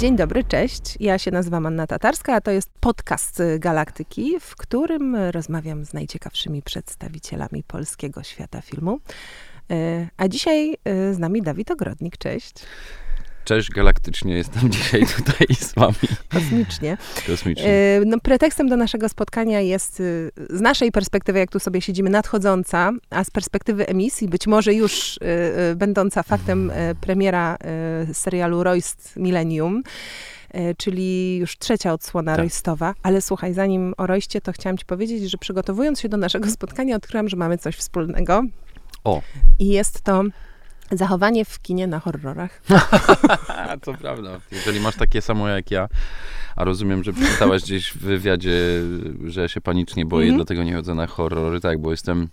Dzień dobry, cześć. Ja się nazywam Anna Tatarska, a to jest podcast Galaktyki, w którym rozmawiam z najciekawszymi przedstawicielami polskiego świata filmu. E, a dzisiaj e, z nami Dawid Ogrodnik, cześć. Cześć, galaktycznie jestem dzisiaj tutaj z wami. Kosmicznie. Kosmicznie. E, no, pretekstem do naszego spotkania jest z naszej perspektywy, jak tu sobie siedzimy, nadchodząca, a z perspektywy emisji, być może już będąca faktem premiera serialu Royst Millennium czyli już trzecia odsłona tak. Roystowa. Ale słuchaj, zanim o Royście, to chciałam ci powiedzieć, że przygotowując się do naszego spotkania, odkryłam, że mamy coś wspólnego. O. I jest to zachowanie w kinie na horrorach. to prawda. Jeżeli masz takie samo jak ja, a rozumiem, że przeczytałaś gdzieś w wywiadzie, że się panicznie boję, mm -hmm. dlatego nie chodzę na horrory, tak, bo jestem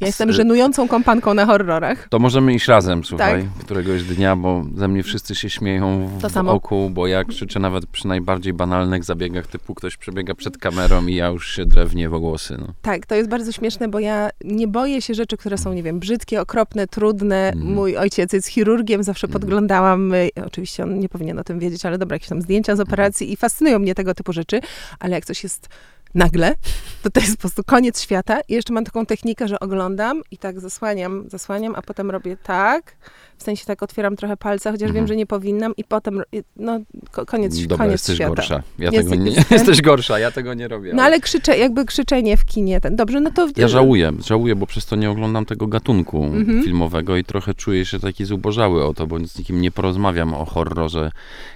ja jestem żenującą kompanką na horrorach. To możemy iść razem, słuchaj, tak? któregoś dnia, bo ze mnie wszyscy się śmieją w, w oku, bo ja krzyczę nawet przy najbardziej banalnych zabiegach, typu ktoś przebiega przed kamerą i ja już się drewnie w głosy. No. Tak, to jest bardzo śmieszne, bo ja nie boję się rzeczy, które są, nie wiem, brzydkie, okropne, trudne. Mm. Mój ojciec jest chirurgiem, zawsze mm. podglądałam, y, oczywiście on nie powinien o tym wiedzieć, ale dobra, jakieś tam zdjęcia z operacji i fascynują mnie tego typu rzeczy, ale jak coś jest nagle, to to jest po prostu koniec świata. I jeszcze mam taką technikę, że oglądam i tak zasłaniam, zasłaniam, a potem robię tak, w sensie tak otwieram trochę palce, chociaż mhm. wiem, że nie powinnam i potem, no, koniec, Dobra, koniec jesteś świata. gorsza. Ja jest, tego nie, jest jesteś gorsza, ja tego nie robię. No ale krzyczę, jakby krzyczenie w kinie. Ten. Dobrze, no to... Ja żałuję, żałuję, bo przez to nie oglądam tego gatunku mhm. filmowego i trochę czuję się taki zubożały o to, bo z nikim nie porozmawiam o horrorze,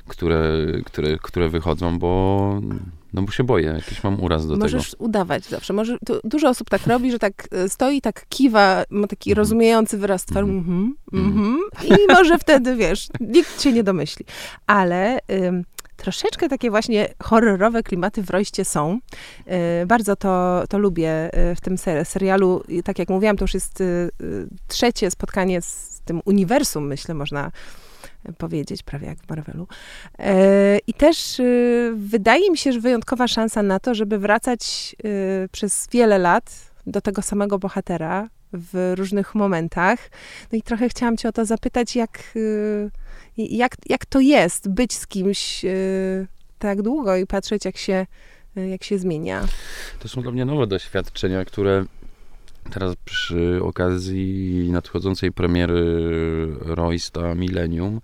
które, które, które wychodzą, bo no bo się boję, jakiś mam uraz do Możesz tego. Możesz udawać zawsze. Może, dużo osób tak robi, że tak e, stoi, tak kiwa, ma taki mm rozumiejący wyraz twarzy. Mm -hmm, mm -hmm. I może wtedy, wiesz, nikt się nie domyśli. Ale... Ym, troszeczkę takie właśnie horrorowe klimaty w Roście są. Y, bardzo to, to lubię y, w tym serialu. Tak jak mówiłam, to już jest y, trzecie spotkanie z tym uniwersum, myślę, można powiedzieć, prawie jak w Marvelu. E, I też y, wydaje mi się, że wyjątkowa szansa na to, żeby wracać y, przez wiele lat do tego samego bohatera w różnych momentach. No i trochę chciałam cię o to zapytać, jak, y, jak, jak to jest być z kimś tak długo i patrzeć, jak się, jak się zmienia. To są dla mnie nowe doświadczenia, które Teraz przy okazji nadchodzącej premiery Roysta Millennium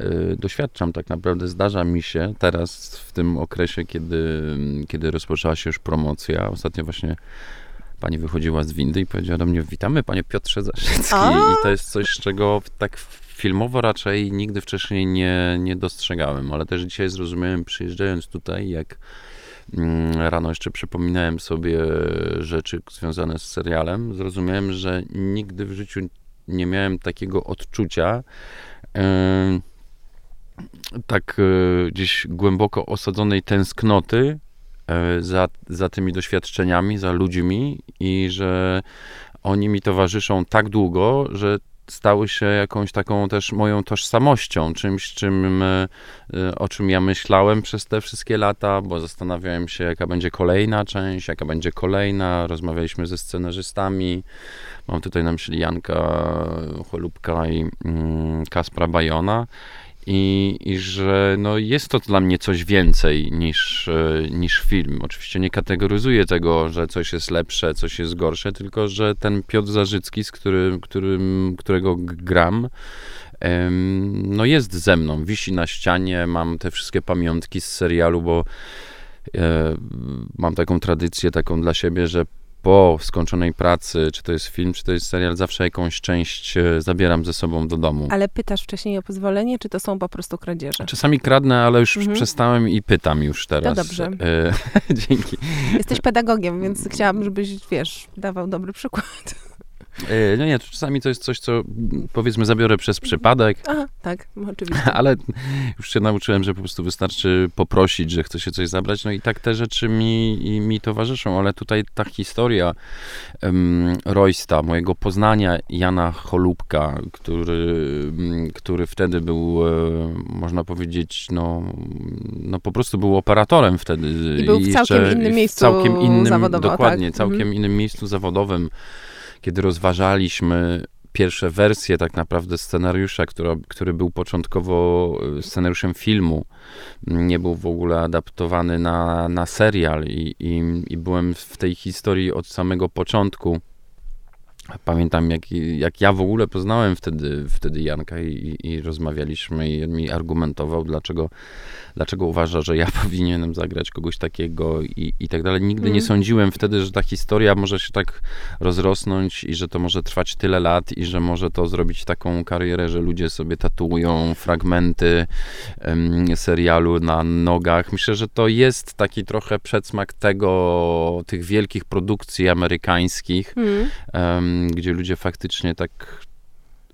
yy, doświadczam tak naprawdę, zdarza mi się teraz w tym okresie, kiedy, kiedy rozpoczęła się już promocja, ostatnio właśnie pani wychodziła z windy i powiedziała do mnie, witamy panie Piotrze Zaszycki i to jest coś, czego tak filmowo raczej nigdy wcześniej nie, nie dostrzegałem, ale też dzisiaj zrozumiałem przyjeżdżając tutaj, jak rano jeszcze przypominałem sobie rzeczy związane z serialem. Zrozumiałem, że nigdy w życiu nie miałem takiego odczucia, tak e, gdzieś głęboko osadzonej tęsknoty e, za, za tymi doświadczeniami, za ludźmi i że oni mi towarzyszą tak długo, że stały się jakąś taką też moją tożsamością, czymś, czym, e, o czym ja myślałem przez te wszystkie lata, bo zastanawiałem się, jaka będzie kolejna część, jaka będzie kolejna. Rozmawialiśmy ze scenarzystami. Mam tutaj na myśli Janka Cholubka i mm, Kaspra Bajona i, i że no jest to dla mnie coś więcej niż, e, niż film. Oczywiście nie kategoryzuję tego, że coś jest lepsze, coś jest gorsze, tylko że ten Piotr Zarzycki, z którym, którym, którego gram, no jest ze mną, wisi na ścianie, mam te wszystkie pamiątki z serialu, bo e, mam taką tradycję taką dla siebie, że po skończonej pracy, czy to jest film, czy to jest serial, zawsze jakąś część e, zabieram ze sobą do domu. Ale pytasz wcześniej o pozwolenie, czy to są po prostu kradzieże? Czasami kradnę, ale już mhm. przestałem i pytam już teraz. To dobrze. E, dzięki. Jesteś pedagogiem, więc chciałabym, żebyś, wiesz, dawał dobry przykład. E, no nie, czasami to jest coś, co powiedzmy zabiorę przez przypadek. Aha, tak, oczywiście. Ale już się nauczyłem, że po prostu wystarczy poprosić, że chce się coś zabrać. No i tak te rzeczy mi, mi towarzyszą, ale tutaj ta historia um, Roysta, mojego poznania Jana Cholubka, który, który wtedy był, e, można powiedzieć, no, no po prostu był operatorem wtedy. I był w całkiem innym miejscu całkiem innym, zawodowo. Dokładnie, tak? całkiem mhm. innym miejscu zawodowym kiedy rozważaliśmy pierwsze wersje tak naprawdę scenariusza, który, był początkowo e, scenariuszem filmu, nie był w ogóle adaptowany na, na serial i, i, i byłem w tej historii od samego początku. Pamiętam, jak, jak ja w ogóle poznałem wtedy, wtedy Janka i, i rozmawialiśmy i on mi argumentował, dlaczego, dlaczego uważa, że ja powinienem zagrać kogoś takiego i, i tak dalej. Nigdy mm. nie sądziłem wtedy, że ta historia może się tak rozrosnąć i że to może trwać tyle lat i że może to zrobić taką karierę, że ludzie sobie tatuują fragmenty um, serialu na nogach. Myślę, że to jest taki trochę przedsmak tego, tych wielkich produkcji amerykańskich, mm. um, gdzie ludzie faktycznie tak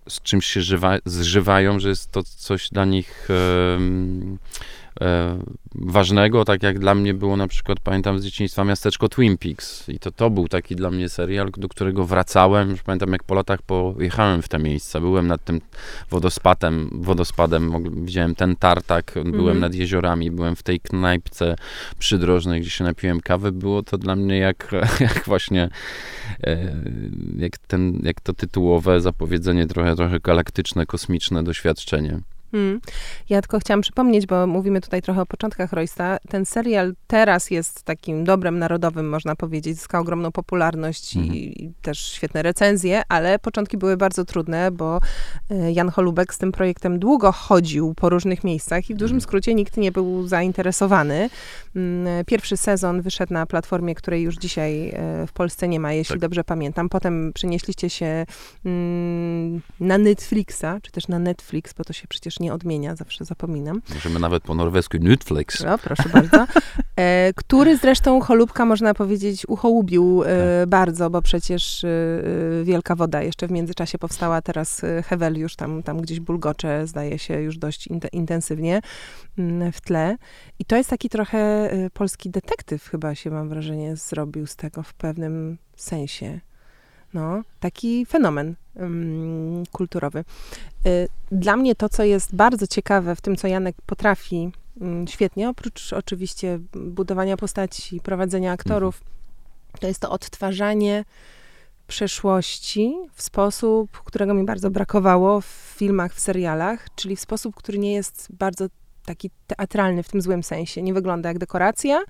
z czymś się żywa, zżywają, że jest to coś dla nich ważnego, tak jak dla mnie było na przykład, pamiętam z dzieciństwa miasteczko Twin Peaks i to, to był taki dla mnie serial, do którego wracałem, już pamiętam jak po latach pojechałem w te miejsca, byłem nad tym wodospadem, wodospadem widziałem ten tartak, byłem mhm. nad jeziorami, byłem w tej knajpce przydrożnej, gdzie się napiłem kawy, było to dla mnie jak, jak właśnie e, jak, ten, jak to tytułowe zapowiedzenie trochę, trochę galaktyczne, kosmiczne doświadczenie. Hmm. Ja tylko chciałam przypomnieć, bo mówimy tutaj trochę o początkach Roysta. Ten serial teraz jest takim dobrem narodowym, można powiedzieć. Zyskał ogromną popularność mhm. i, też świetne recenzje, ale początki były bardzo trudne, bo e, Jan Holubek z tym projektem długo chodził po różnych miejscach i w dużym mhm. skrócie nikt nie był zainteresowany. Mm, pierwszy sezon wyszedł na platformie, której już dzisiaj e, w Polsce nie ma, jeśli tak. dobrze pamiętam. Potem przenieśliście się mm, na Netflixa, czy też na Netflix, bo to się przecież nie odmienia, zawsze zapominam. Możemy nawet po norwesku Netflix. No, proszę bardzo. E, który zresztą Cholubka, można powiedzieć, uchołubił e, tak. bardzo, bo przecież e, e, Wielka Woda jeszcze w międzyczasie powstała, teraz e, Hewel już tam, tam gdzieś bulgocze, zdaje się, już dość in, intensywnie mm, w tle. I to jest taki trochę e, polski detektyw, chyba się, mam wrażenie, zrobił z tego w pewnym sensie. No, taki fenomen kulturowy. Y, dla mnie to, co jest bardzo ciekawe w tym, co Janek potrafi świetnie, oprócz oczywiście budowania postaci, prowadzenia aktorów, to jest to odtwarzanie przeszłości w sposób, którego mi bardzo brakowało w filmach, w serialach, czyli w sposób, który nie jest bardzo taki teatralny w tym złym sensie. Nie wygląda jak dekoracja,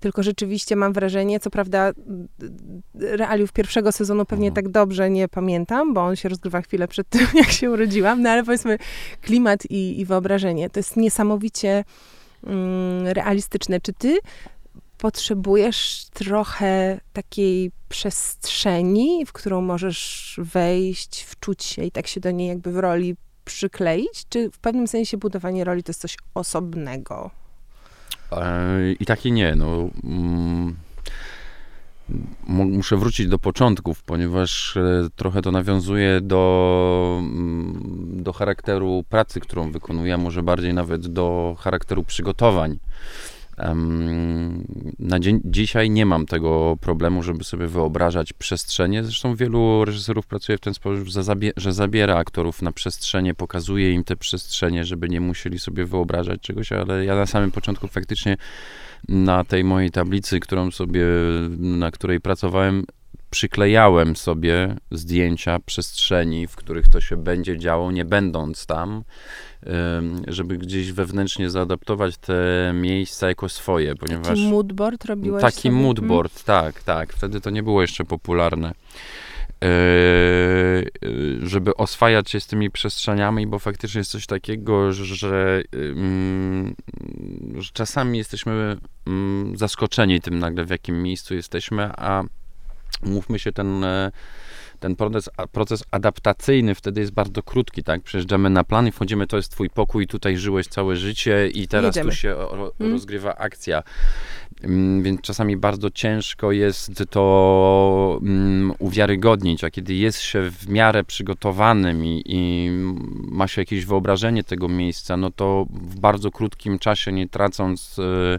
tylko rzeczywiście mam wrażenie, co prawda realiów pierwszego sezonu pewnie mhm. tak dobrze nie pamiętam, bo on się rozgrywa chwilę przed tym, jak się urodziłam, no ale powiedzmy klimat i, i wyobrażenie. To jest niesamowicie mm, realistyczne. Czy ty potrzebujesz trochę takiej przestrzeni, w którą możesz wejść, wczuć się i tak się do niej jakby w roli przykleić? Czy w pewnym sensie budowanie roli to jest coś osobnego? E, I tak i nie. No, mm, muszę wrócić do początków, ponieważ e, trochę to nawiązuje do, mm, do charakteru pracy, którą wykonuję, może bardziej nawet do charakteru przygotowań. Na dzień, dzisiaj nie mam tego problemu, żeby sobie wyobrażać przestrzenie. Zresztą wielu reżyserów pracuje w ten sposób, że, zabie, że zabiera aktorów na przestrzenie, pokazuje im te przestrzenie, żeby nie musieli sobie wyobrażać czegoś, ale ja na samym początku faktycznie na tej mojej tablicy, którą sobie, na której pracowałem, przyklejałem sobie zdjęcia przestrzeni, w których to się będzie działo, nie będąc tam żeby gdzieś wewnętrznie zaadaptować te miejsca jako swoje, ponieważ... Taki moodboard robiłeś Taki sobie? moodboard, hmm? tak, tak. Wtedy to nie było jeszcze popularne. E, żeby oswajać się z tymi przestrzeniami, bo faktycznie jest coś takiego, że, że czasami jesteśmy zaskoczeni tym nagle, w jakim miejscu jesteśmy, a mówmy się, ten e, ten proces, proces adaptacyjny wtedy jest bardzo krótki, tak? Przyjeżdżamy na plan i wchodzimy, to jest twój pokój, tutaj żyłeś całe życie i teraz Jedziemy. tu się hmm? rozgrywa akcja. Mm, więc czasami bardzo ciężko jest to um, uwiarygodnić, a kiedy jest się w miarę przygotowanym i, i, ma się jakieś wyobrażenie tego miejsca, no to w bardzo krótkim czasie, nie tracąc, e,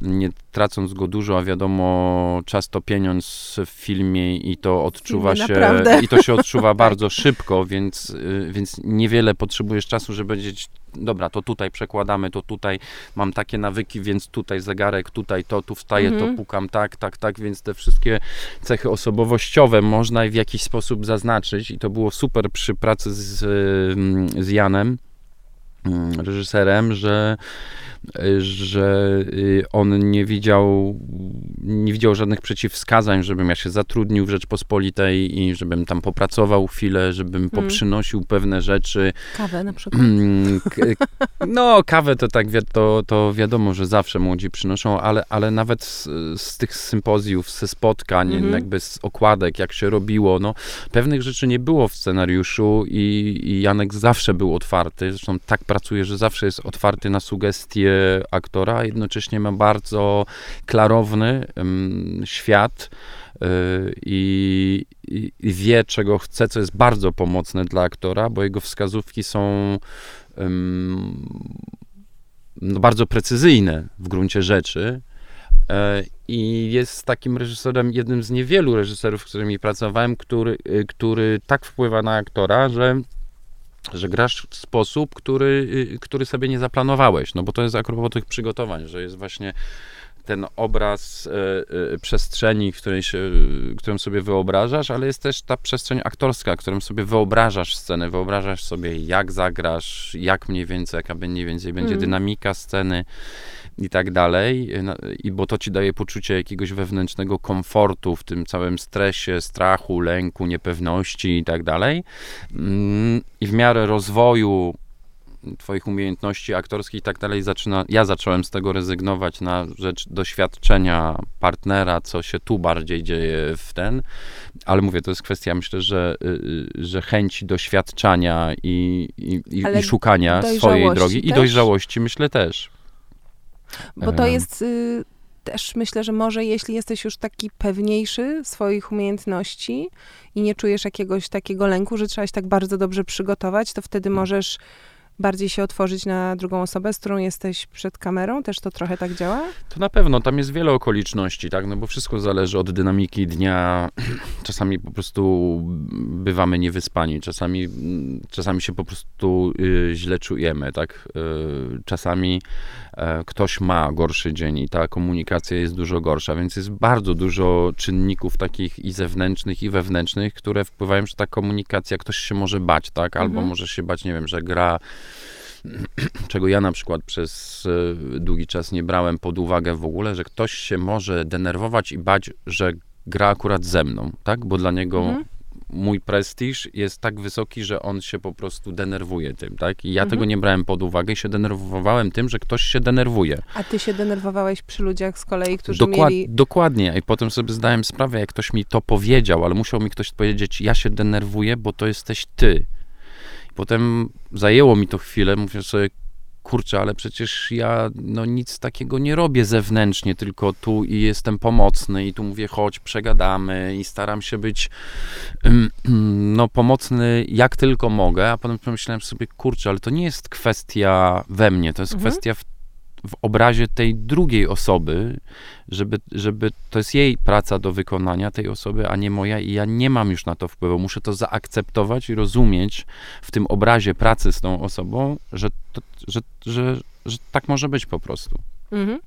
nie tracąc go dużo, a wiadomo, czas to pieniądz w filmie i to odczuwa się, naprawdę. i to się odczuwa bardzo szybko, więc, y, więc niewiele potrzebujesz czasu, żeby powiedzieć, dobra, to tutaj przekładamy, to tutaj mam takie nawyki, więc tutaj zegarek, tutaj to, tu wstaję, Mhm. to pukam, tak, tak, tak, więc te wszystkie cechy osobowościowe można w jakiś sposób zaznaczyć i to było super przy pracy z, z Janem, mm, reżyserem, że, że y, on nie widział, nie widział żadnych przeciwwskazań, żebym ja się zatrudnił w Rzeczpospolitej i żebym tam popracował chwilę, żebym poprzynosił pewne rzeczy. Kawę na przykład. Mm, No, kawę to tak, to, to wiadomo, że zawsze młodzi przynoszą, ale, ale nawet z, z tych sympozjów, ze spotkań, Mhm. jakby z okładek, jak się robiło, no, pewnych rzeczy nie było w scenariuszu i, i Janek zawsze był otwarty, zresztą tak pracuje, że zawsze jest otwarty na sugestie aktora, a jednocześnie ma bardzo klarowny świat, y, i, wie, czego chce, co jest bardzo pomocne dla aktora, bo jego wskazówki są no, bardzo precyzyjne w gruncie rzeczy. E, I jest takim reżyserem, jednym z niewielu reżyserów, z którymi pracowałem, który, y, który tak wpływa na aktora, że, że grasz w sposób, który, y, który sobie nie zaplanowałeś. No bo to jest a propos tych przygotowań, że jest właśnie ten obraz e, e, przestrzeni, w której się, którą sobie wyobrażasz, ale jest też ta przestrzeń aktorska, którą sobie wyobrażasz scenę, wyobrażasz sobie jak zagrasz, jak mniej więcej, jaka mniej więcej będzie Mm. dynamika sceny i tak dalej, na- i bo to ci daje poczucie jakiegoś wewnętrznego komfortu w tym całym stresie, strachu, lęku, niepewności i tak dalej. Mm, I w miarę rozwoju twoich umiejętności aktorskich i tak dalej zaczyna, ja zacząłem z tego rezygnować na rzecz doświadczenia partnera, co się tu bardziej dzieje w ten, ale mówię, to jest kwestia, myślę, że, y, y, że chęci doświadczania i, i, i, i szukania swojej drogi i też? dojrzałości, myślę też. Bo to jest y, też myślę, że może jeśli jesteś już taki pewniejszy swoich umiejętności i nie czujesz jakiegoś takiego lęku, że trzeba się tak bardzo dobrze przygotować, to wtedy możesz bardziej się otworzyć na drugą osobę, z którą jesteś przed kamerą. Też to trochę tak działa? To na pewno, tam jest wiele okoliczności, tak, no bo wszystko zależy od dynamiki dnia. Czasami po prostu bywamy niewyspani, czasami, czasami się po prostu y, źle czujemy, tak. Y, czasami ktoś ma gorszy dzień i ta komunikacja jest dużo gorsza, więc jest bardzo dużo czynników takich i zewnętrznych, i wewnętrznych, które wpływają, że ta komunikacja, ktoś się może bać, tak, albo Mhm. może się bać, nie wiem, że gra czego ja na przykład przez e, długi czas nie brałem pod uwagę w ogóle, że ktoś się może denerwować i bać, że gra akurat ze mną, tak? Bo dla niego Mhm. Mój prestiż jest tak wysoki, że on się po prostu denerwuje tym, tak? I ja Mhm. tego nie brałem pod uwagę i się denerwowałem tym, że ktoś się denerwuje. A ty się denerwowałeś przy ludziach z kolei, którzy Dokład, mieli... Dokładnie. I potem sobie zdałem sprawę, jak ktoś mi to powiedział, ale musiał mi ktoś powiedzieć, ja się denerwuję, bo to jesteś ty. I potem zajęło mi to chwilę, mówię sobie, kurczę, ale przecież ja no, nic takiego nie robię zewnętrznie, tylko tu i jestem pomocny i tu mówię, chodź, przegadamy i staram się być no, pomocny jak tylko mogę, a potem pomyślałem sobie, kurczę, ale to nie jest kwestia we mnie, to jest Mhm. kwestia w, w obrazie tej drugiej osoby, żeby, żeby to jest jej praca do wykonania tej osoby, a nie moja i ja nie mam już na to wpływu. Muszę to zaakceptować i rozumieć w tym obrazie pracy z tą osobą, że, to, że, że, że tak może być po prostu. Mhm.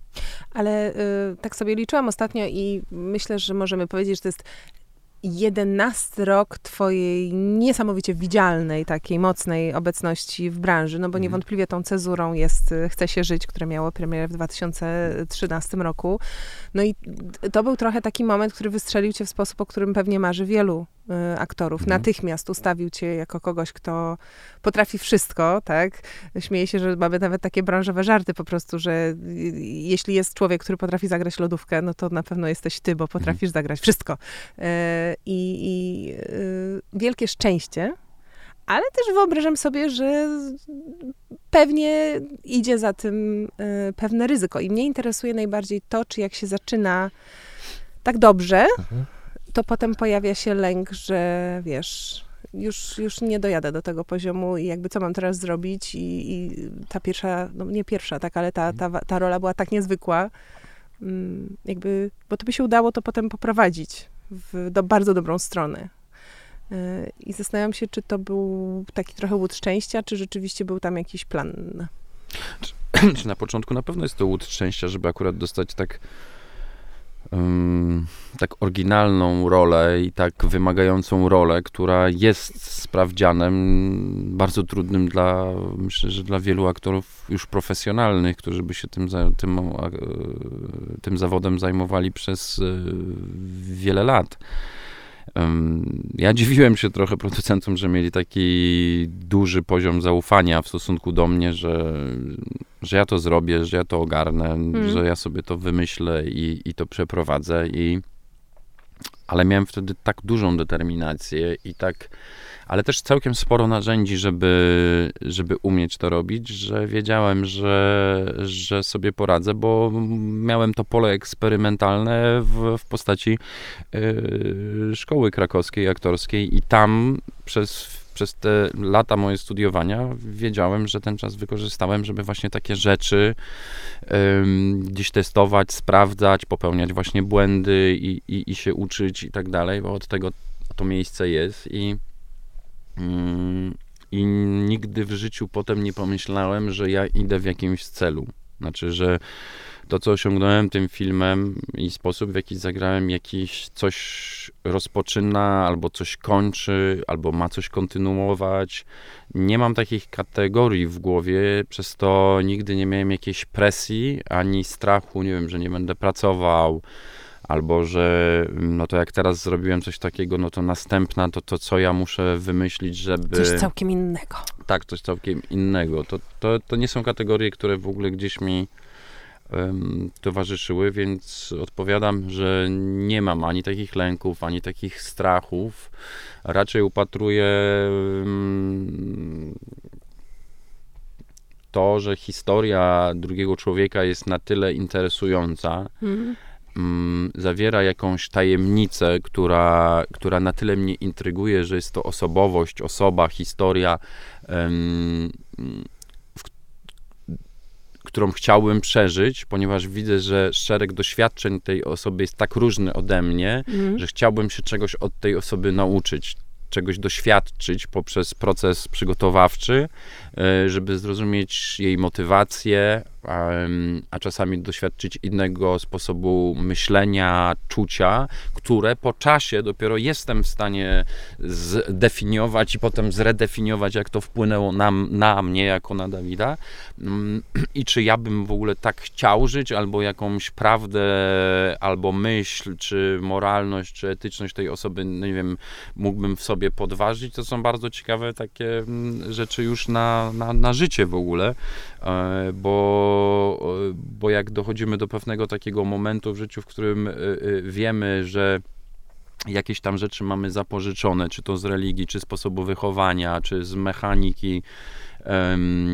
Ale y, tak sobie liczyłam ostatnio i myślę, że możemy powiedzieć, że to jest jedenasty rok twojej niesamowicie widzialnej, takiej mocnej obecności w branży, no bo Mhm. niewątpliwie tą cezurą jest y, Chce się żyć, które miało premierę w 2013 roku. No i to był trochę taki moment, który wystrzelił cię w sposób, o którym pewnie marzy wielu aktorów. Mhm. Natychmiast ustawił cię jako kogoś, kto potrafi wszystko, tak? Śmieję się, że mamy nawet takie branżowe żarty po prostu, że y, jeśli jest człowiek, który potrafi zagrać lodówkę, no to na pewno jesteś ty, bo potrafisz zagrać wszystko. I, i y, wielkie szczęście, ale też wyobrażam sobie, że pewnie idzie za tym y, pewne ryzyko. I mnie interesuje najbardziej to, czy jak się zaczyna tak dobrze, Mhm. To potem pojawia się lęk, że wiesz, już, już nie dojadę do tego poziomu i jakby co mam teraz zrobić i, i ta pierwsza, no nie pierwsza, tak, ale ta, ta, ta rola była tak niezwykła, mm, jakby, bo to by się udało to potem poprowadzić w do bardzo dobrą stronę. Y, I zastanawiam się, czy to był taki trochę łód szczęścia, czy rzeczywiście był tam jakiś plan. Czy na początku na pewno jest to łód szczęścia, żeby akurat dostać tak um, tak oryginalną rolę i tak wymagającą rolę, która jest sprawdzianem bardzo trudnym dla, myślę, że dla wielu aktorów już profesjonalnych, którzy by się tym, tym, tym zawodem zajmowali przez e, wiele lat. Ja dziwiłem się trochę producentom, że mieli taki duży poziom zaufania w stosunku do mnie, że, że ja to zrobię, że ja to ogarnę, mm. że ja sobie to wymyślę i, i to przeprowadzę. I, ale miałem wtedy tak dużą determinację i tak ale też całkiem sporo narzędzi, żeby, żeby umieć to robić, że wiedziałem, że, że sobie poradzę, bo miałem to pole eksperymentalne w, w postaci y, szkoły krakowskiej aktorskiej i tam przez przez te lata moje studiowania wiedziałem, że ten czas wykorzystałem, żeby właśnie takie rzeczy gdzieś testować, sprawdzać, popełniać właśnie błędy i, i, i się uczyć i tak dalej, bo od tego to miejsce jest i I nigdy w życiu potem nie pomyślałem, że ja idę w jakimś celu. Znaczy, że to, co osiągnąłem tym filmem i sposób, w jaki zagrałem, jakiś coś rozpoczyna, albo coś kończy, albo ma coś kontynuować. Nie mam takich kategorii w głowie, przez to nigdy nie miałem jakiejś presji ani strachu, nie wiem, że nie będę pracował albo że no to jak teraz zrobiłem coś takiego, no to następna to to, co ja muszę wymyślić, żeby... Coś całkiem innego. Tak, coś całkiem innego. To, to, to nie są kategorie, które w ogóle gdzieś mi um, towarzyszyły, więc odpowiadam, że nie mam ani takich lęków, ani takich strachów. Raczej upatruję um, to, że historia drugiego człowieka jest na tyle interesująca, mm mm, zawiera jakąś tajemnicę, która, która na tyle mnie intryguje, że jest to osobowość, osoba, historia, em, w, którą chciałbym przeżyć, ponieważ widzę, że szereg doświadczeń tej osoby jest tak różny ode mnie, mm. że chciałbym się czegoś od tej osoby nauczyć czegoś doświadczyć poprzez proces przygotowawczy, żeby zrozumieć jej motywację, a czasami doświadczyć innego sposobu myślenia, czucia, które po czasie dopiero jestem w stanie zdefiniować i potem zredefiniować, jak to wpłynęło na, na mnie, jako na Dawida. Mm, I czy ja bym w ogóle tak chciał żyć, albo jakąś prawdę, albo myśl, czy moralność, czy etyczność tej osoby, no nie wiem, mógłbym w sobie podważyć. To są bardzo ciekawe takie mm, rzeczy już na, na, na życie w ogóle, e, bo bo, jak dochodzimy do pewnego takiego momentu w życiu, w którym y, wiemy, że jakieś tam rzeczy mamy zapożyczone, czy to z religii, czy sposobu wychowania, czy z mechaniki,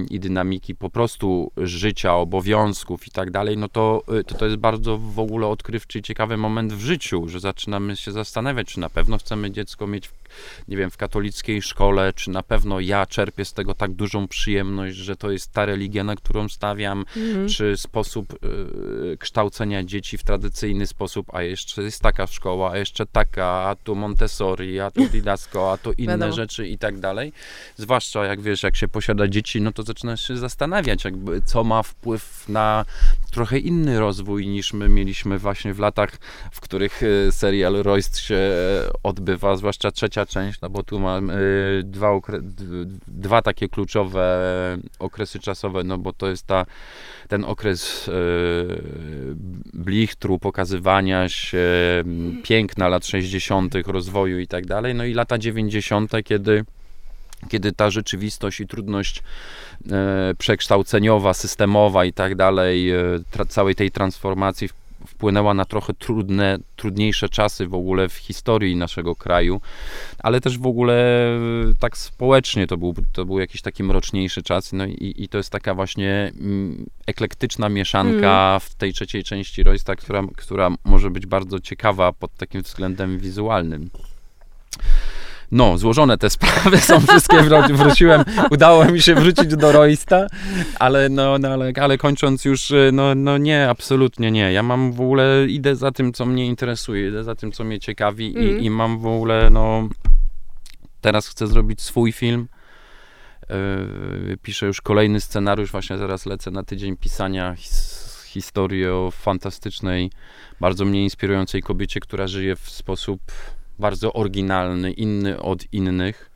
i dynamiki po prostu życia, obowiązków i tak dalej, no to, y, to to jest bardzo w ogóle odkrywczy i ciekawy moment w życiu, że zaczynamy się zastanawiać, czy na pewno chcemy dziecko mieć w nie wiem, w katolickiej szkole, czy na pewno ja czerpię z tego tak dużą przyjemność, że to jest ta religia, na którą stawiam, mhm. czy sposób y, kształcenia dzieci w tradycyjny sposób, a jeszcze jest taka szkoła, a jeszcze taka, a tu Montessori, a tu Didasco, a to inne rzeczy i tak dalej. Zwłaszcza jak wiesz, jak się posiada dzieci, no to zaczynasz się zastanawiać, jakby, co ma wpływ na trochę inny rozwój niż my mieliśmy właśnie w latach, w których y, serial Royst się odbywa, zwłaszcza trzecia część, no bo tu mam y, dwa, dwa takie kluczowe okresy czasowe, no bo to jest ta, ten okres y, blichtru, pokazywania się, piękna lat 60., rozwoju i tak dalej, no i lata 90., kiedy kiedy ta rzeczywistość i trudność e, przekształceniowa, systemowa i tak dalej, e, całej tej transformacji wpłynęła na trochę trudne, trudniejsze czasy w ogóle w historii naszego kraju, ale też w ogóle e, tak społecznie to był, to był jakiś taki mroczniejszy czas. No i, i to jest taka właśnie mm, eklektyczna mieszanka mm. w tej trzeciej części Roysta, która, która może być bardzo ciekawa pod takim względem wizualnym. No, złożone te sprawy są wszystkie, wró- wróciłem, udało mi się wrócić do Roista, ale no, no ale, ale kończąc już, y, no, no nie, absolutnie nie. Ja mam w ogóle, idę za tym, co mnie interesuje, idę za tym, co mnie ciekawi Mhm. i, i mam w ogóle, no, teraz chcę zrobić swój film. Yy, Piszę już kolejny scenariusz, właśnie teraz lecę na tydzień pisania his, historii o fantastycznej, bardzo mnie inspirującej kobiecie, która żyje w sposób bardzo oryginalny, inny od innych.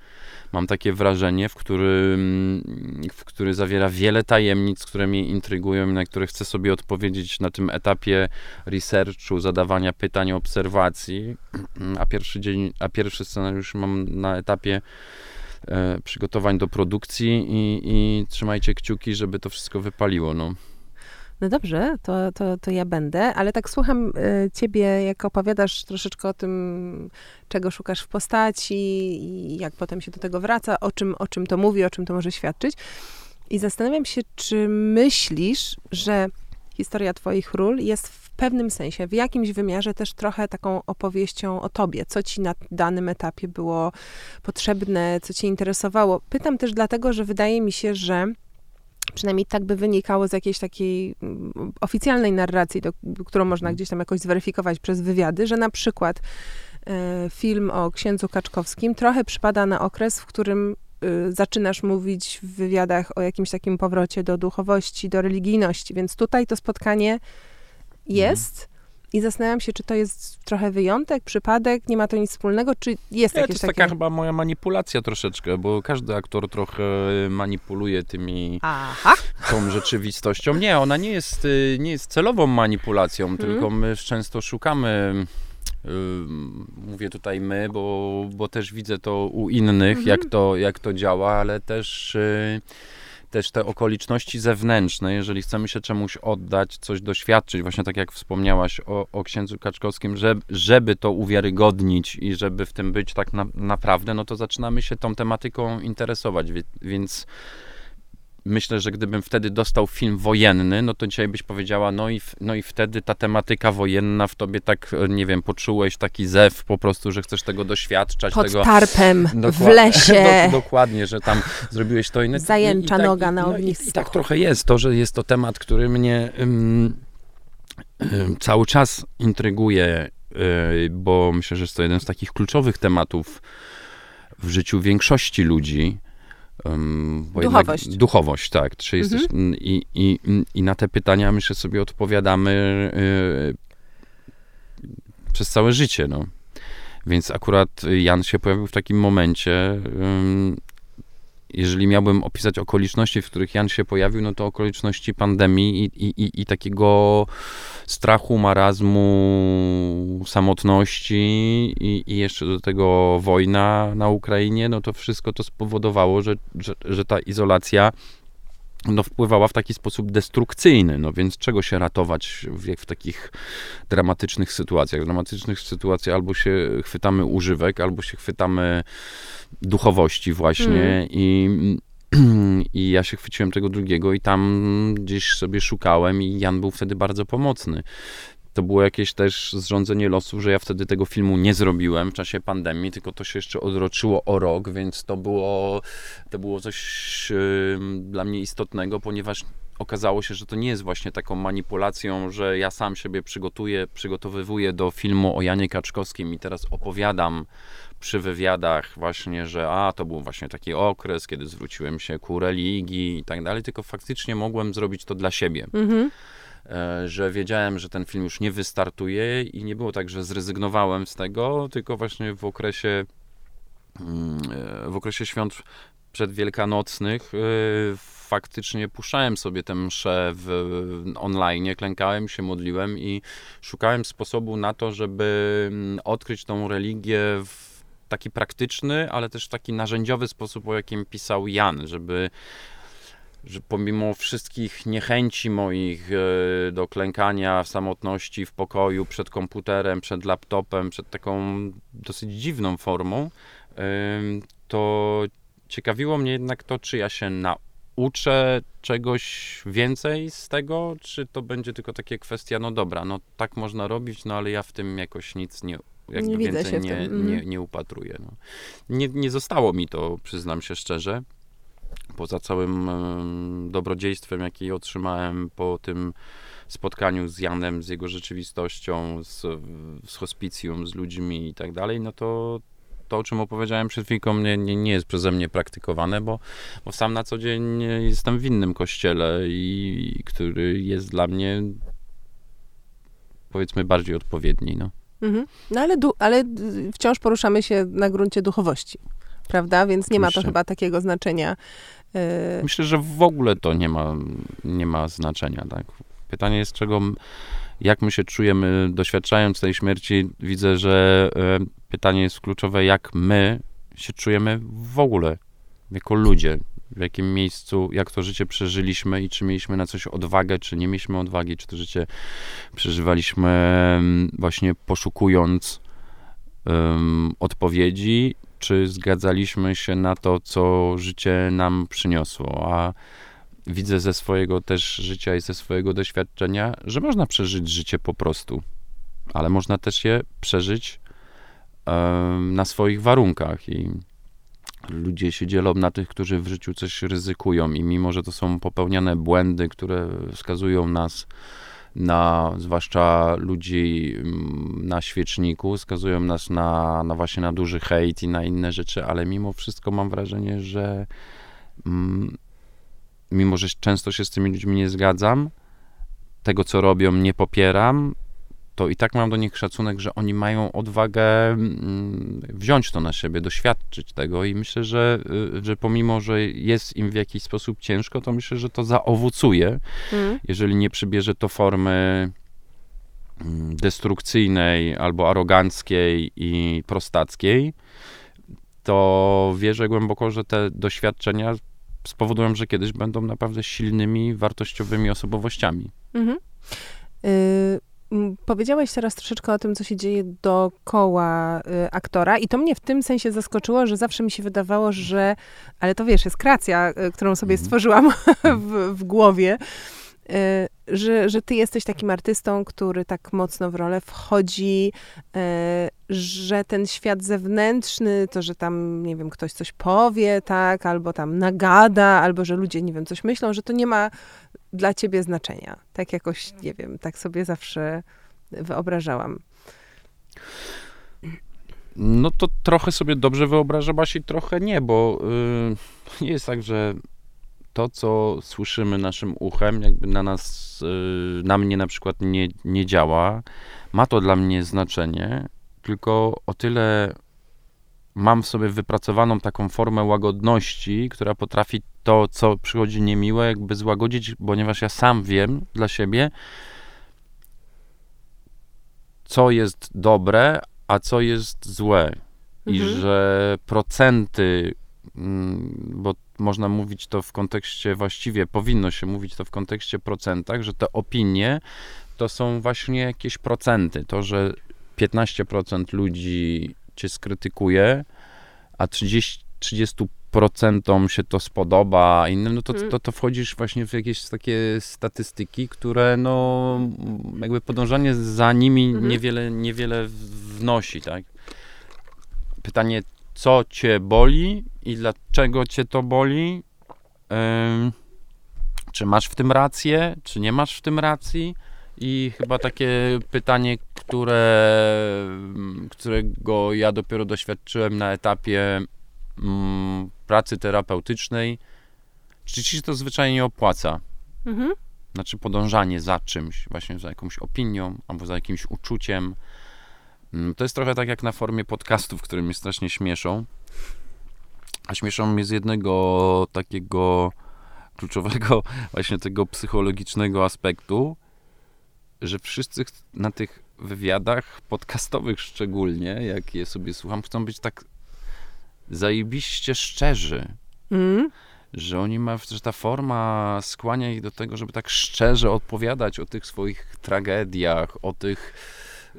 Mam takie wrażenie, w którym, w który zawiera wiele tajemnic, które mnie intrygują i na które chcę sobie odpowiedzieć na tym etapie researchu, zadawania pytań, obserwacji. A pierwszy dzień, a pierwszy scenariusz mam na etapie e, przygotowań do produkcji i, i trzymajcie kciuki, żeby to wszystko wypaliło. No. No dobrze, to, to, to ja będę, ale tak słucham y, ciebie, jak opowiadasz troszeczkę o tym, czego szukasz w postaci i jak potem się do tego wraca, o czym, o czym to mówi, o czym to może świadczyć. I zastanawiam się, czy myślisz, że historia twoich ról jest w pewnym sensie, w jakimś wymiarze też trochę taką opowieścią o tobie, co ci na danym etapie było potrzebne, co cię interesowało. Pytam też dlatego, że wydaje mi się, że przynajmniej tak by wynikało z jakiejś takiej mm, oficjalnej narracji, do, którą można gdzieś tam jakoś zweryfikować przez wywiady, że na przykład e, film o księdzu Kaczkowskim trochę przypada na okres, w którym y, zaczynasz mówić w wywiadach o jakimś takim powrocie do duchowości, do religijności, więc tutaj to spotkanie jest i zastanawiam się, czy to jest trochę wyjątek, przypadek, nie ma to nic wspólnego, czy jest Nie, to jakieś jest takie... taka chyba moja manipulacja troszeczkę, bo każdy aktor trochę manipuluje tymi Aha, tą rzeczywistością. Nie, ona nie jest, y, nie jest celową manipulacją, Mhm. tylko my często szukamy. y, Mówię tutaj my, bo, bo też widzę to u innych, Mhm. jak, to, jak to działa, ale też, y, też te okoliczności zewnętrzne, jeżeli chcemy się czemuś oddać, coś doświadczyć, właśnie tak jak wspomniałaś o, o księdzu Kaczkowskim, że, żeby to uwiarygodnić i żeby w tym być tak na, naprawdę, no to zaczynamy się tą tematyką interesować, więc myślę, że gdybym wtedy dostał film wojenny, no to dzisiaj byś powiedziała, no i, no i wtedy ta tematyka wojenna w tobie tak, e, nie wiem, poczułeś taki zew po prostu, że chcesz tego doświadczać, pod tego... tarpem, w lesie. Dok- dokładnie, że tam zrobiłeś to inne. Zajęcza noga na no, i, ognisku. I tak trochę jest to, że jest to temat, który mnie ym, ym, cały czas intryguje, y, bo myślę, że jest to jeden z takich kluczowych tematów w życiu większości ludzi. Ym, bo jednak- Duchowość. duchowość, tak. Czy jesteś, Mhm. i, i, I na te pytania myślę sobie odpowiadamy y, przez całe życie. No. Więc akurat Jan się pojawił w takim momencie. ym, Jeżeli miałbym opisać okoliczności, w których Jan się pojawił, no to okoliczności pandemii i, i, i, i takiego strachu, marazmu, samotności i, i jeszcze do tego wojna na Ukrainie, no to wszystko to spowodowało, że, że, że ta izolacja no, wpływała w taki sposób destrukcyjny. No więc czego się ratować w, jak w takich dramatycznych sytuacjach? W dramatycznych sytuacjach albo się chwytamy używek, albo się chwytamy duchowości właśnie i i ja się chwyciłem tego drugiego i tam gdzieś sobie szukałem i Jan był wtedy bardzo pomocny. To było jakieś też zrządzenie losów, że ja wtedy tego filmu nie zrobiłem w czasie pandemii, tylko to się jeszcze odroczyło o rok, więc to było, to było coś ym, dla mnie istotnego, ponieważ okazało się, że to nie jest właśnie taką manipulacją, że ja sam siebie przygotuję, przygotowywuję do filmu o Janie Kaczkowskim i teraz opowiadam przy wywiadach właśnie, że a, to był właśnie taki okres, kiedy zwróciłem się ku religii i tak dalej, tylko faktycznie mogłem zrobić to dla siebie. Mhm. E, że wiedziałem, że ten film już nie wystartuje i nie było tak, że zrezygnowałem z tego, tylko właśnie w okresie mm, e, w okresie świąt przedwielkanocnych e, faktycznie puszczałem sobie tę mszę w, w online, klękałem się, modliłem i szukałem sposobu na to, żeby mm, odkryć tą religię w taki praktyczny, ale też taki narzędziowy sposób, o jakim pisał Jan, żeby że pomimo wszystkich niechęci moich e, do klękania w samotności, w pokoju, przed komputerem, przed laptopem, przed taką dosyć dziwną formą, to ciekawiło mnie jednak to, czy ja się nauczę czegoś więcej z tego, czy to będzie tylko takie kwestia, no dobra, no tak można robić, no ale ja w tym jakoś nic nie jakby Nie widzę więcej się w nie, tym, nie, nie upatruję. No. Nie, nie zostało mi to, przyznam się szczerze, poza całym em, dobrodziejstwem, jaki otrzymałem po tym spotkaniu z Janem, z jego rzeczywistością, z, z hospicjum, z ludźmi i tak dalej, no to to, o czym opowiedziałem przed chwilką, nie, nie, nie jest przeze mnie praktykowane, bo, bo sam na co dzień jestem w innym kościele, i, który jest dla mnie powiedzmy bardziej odpowiedni. No. Mhm. No ale, ale y, wciąż poruszamy się na gruncie duchowości, prawda? Więc nie ma to chyba takiego znaczenia. y, Myślę, że w ogóle to nie ma, nie ma znaczenia. Tak? Pytanie jest, czego, jak my się czujemy, doświadczając tej śmierci. Widzę, że e, pytanie jest kluczowe, jak my się czujemy w ogóle, jako ludzie. W jakim miejscu, jak to życie przeżyliśmy i czy mieliśmy na coś odwagę, czy nie mieliśmy odwagi, czy to życie przeżywaliśmy em, właśnie poszukując em, odpowiedzi, czy zgadzaliśmy się na to, co życie nam przyniosło. A widzę ze swojego też życia i ze swojego doświadczenia, że można przeżyć życie po prostu, ale można też je przeżyć na swoich warunkach i ludzie się dzielą na tych, którzy w życiu coś ryzykują i mimo, że to są popełniane błędy, które wskazują nas na, zwłaszcza ludzi mm, na świeczniku, skazują nas na, na właśnie na duży hejt i na inne rzeczy, ale mimo wszystko mam wrażenie, że mm, mimo, że często się z tymi ludźmi nie zgadzam, tego co robią nie popieram, to i tak mam do nich szacunek, że oni mają odwagę mm, wziąć to na siebie, doświadczyć tego i myślę, że, y, że pomimo, że jest im w jakiś sposób ciężko, to myślę, że to zaowocuje, mm, jeżeli nie przybierze to formy mm, destrukcyjnej albo aroganckiej i prostackiej, to wierzę głęboko, że te doświadczenia spowodują, że kiedyś będą naprawdę silnymi, wartościowymi osobowościami. mhm. Y, Powiedziałeś teraz troszeczkę o tym, co się dzieje dookoła y, aktora i to mnie w tym sensie zaskoczyło, że zawsze mi się wydawało, że, ale to wiesz, jest kreacja, y, którą sobie Mhm. stworzyłam w, w głowie, y, że, że ty jesteś takim artystą, który tak mocno w rolę wchodzi, y, że ten świat zewnętrzny, to, że tam, nie wiem, ktoś coś powie, tak, albo tam nagada, albo że ludzie, nie wiem, coś myślą, że to nie ma dla ciebie znaczenia. Tak jakoś, nie wiem, tak sobie zawsze wyobrażałam. No to trochę sobie dobrze wyobrażałaś i trochę nie, bo y, nie jest tak, że to, co słyszymy naszym uchem, jakby na nas, y, na mnie na przykład nie, nie działa. Ma to dla mnie znaczenie, tylko o tyle mam w sobie wypracowaną taką formę łagodności, która potrafi to, co przychodzi niemiłe, jakby złagodzić, ponieważ ja sam wiem dla siebie, co jest dobre, a co jest złe. I Mhm. że procenty, mm, bo można mówić to w kontekście, właściwie powinno się mówić to w kontekście procentach, że te opinie to są właśnie jakieś procenty. To, że 15% ludzi cię skrytykuje, a 30, 30% się to spodoba, a innym, no to, Mm. to, to wchodzisz właśnie w jakieś takie statystyki, które no jakby podążanie za nimi Mhm. niewiele, niewiele wnosi, tak? Pytanie, co cię boli i dlaczego cię to boli? Ym, czy masz w tym rację, czy nie masz w tym racji? I chyba takie pytanie, które, którego ja dopiero doświadczyłem na etapie mm, pracy terapeutycznej, czy ci się to zwyczajnie opłaca? Mhm. Znaczy podążanie za czymś, właśnie za jakąś opinią albo za jakimś uczuciem. Mm, To jest trochę tak jak na formie podcastów, które mnie strasznie śmieszą. A śmieszą mnie z jednego takiego kluczowego, właśnie tego psychologicznego aspektu, że wszyscy na tych wywiadach podcastowych szczególnie, jak je sobie słucham, chcą być tak zajebiście szczerzy Mm. że oni ma, że ta forma skłania ich do tego, żeby tak szczerze odpowiadać o tych swoich tragediach, o tych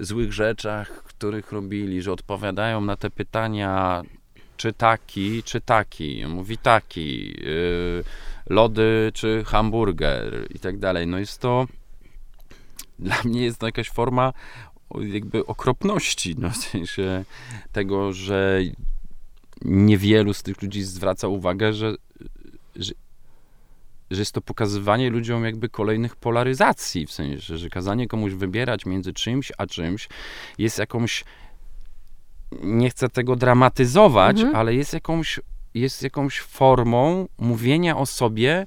złych rzeczach, których robili, że odpowiadają na te pytania, czy taki, czy taki. Mówi taki, yy, lody, czy hamburger i tak dalej. No jest to, dla mnie jest to jakaś forma jakby okropności, no w sensie tego, że niewielu z tych ludzi zwraca uwagę, że, że, że jest to pokazywanie ludziom jakby kolejnych polaryzacji, w sensie, że kazanie komuś wybierać między czymś a czymś jest jakąś nie chcę tego dramatyzować, mhm. ale jest jakąś, jest jakąś formą mówienia o sobie,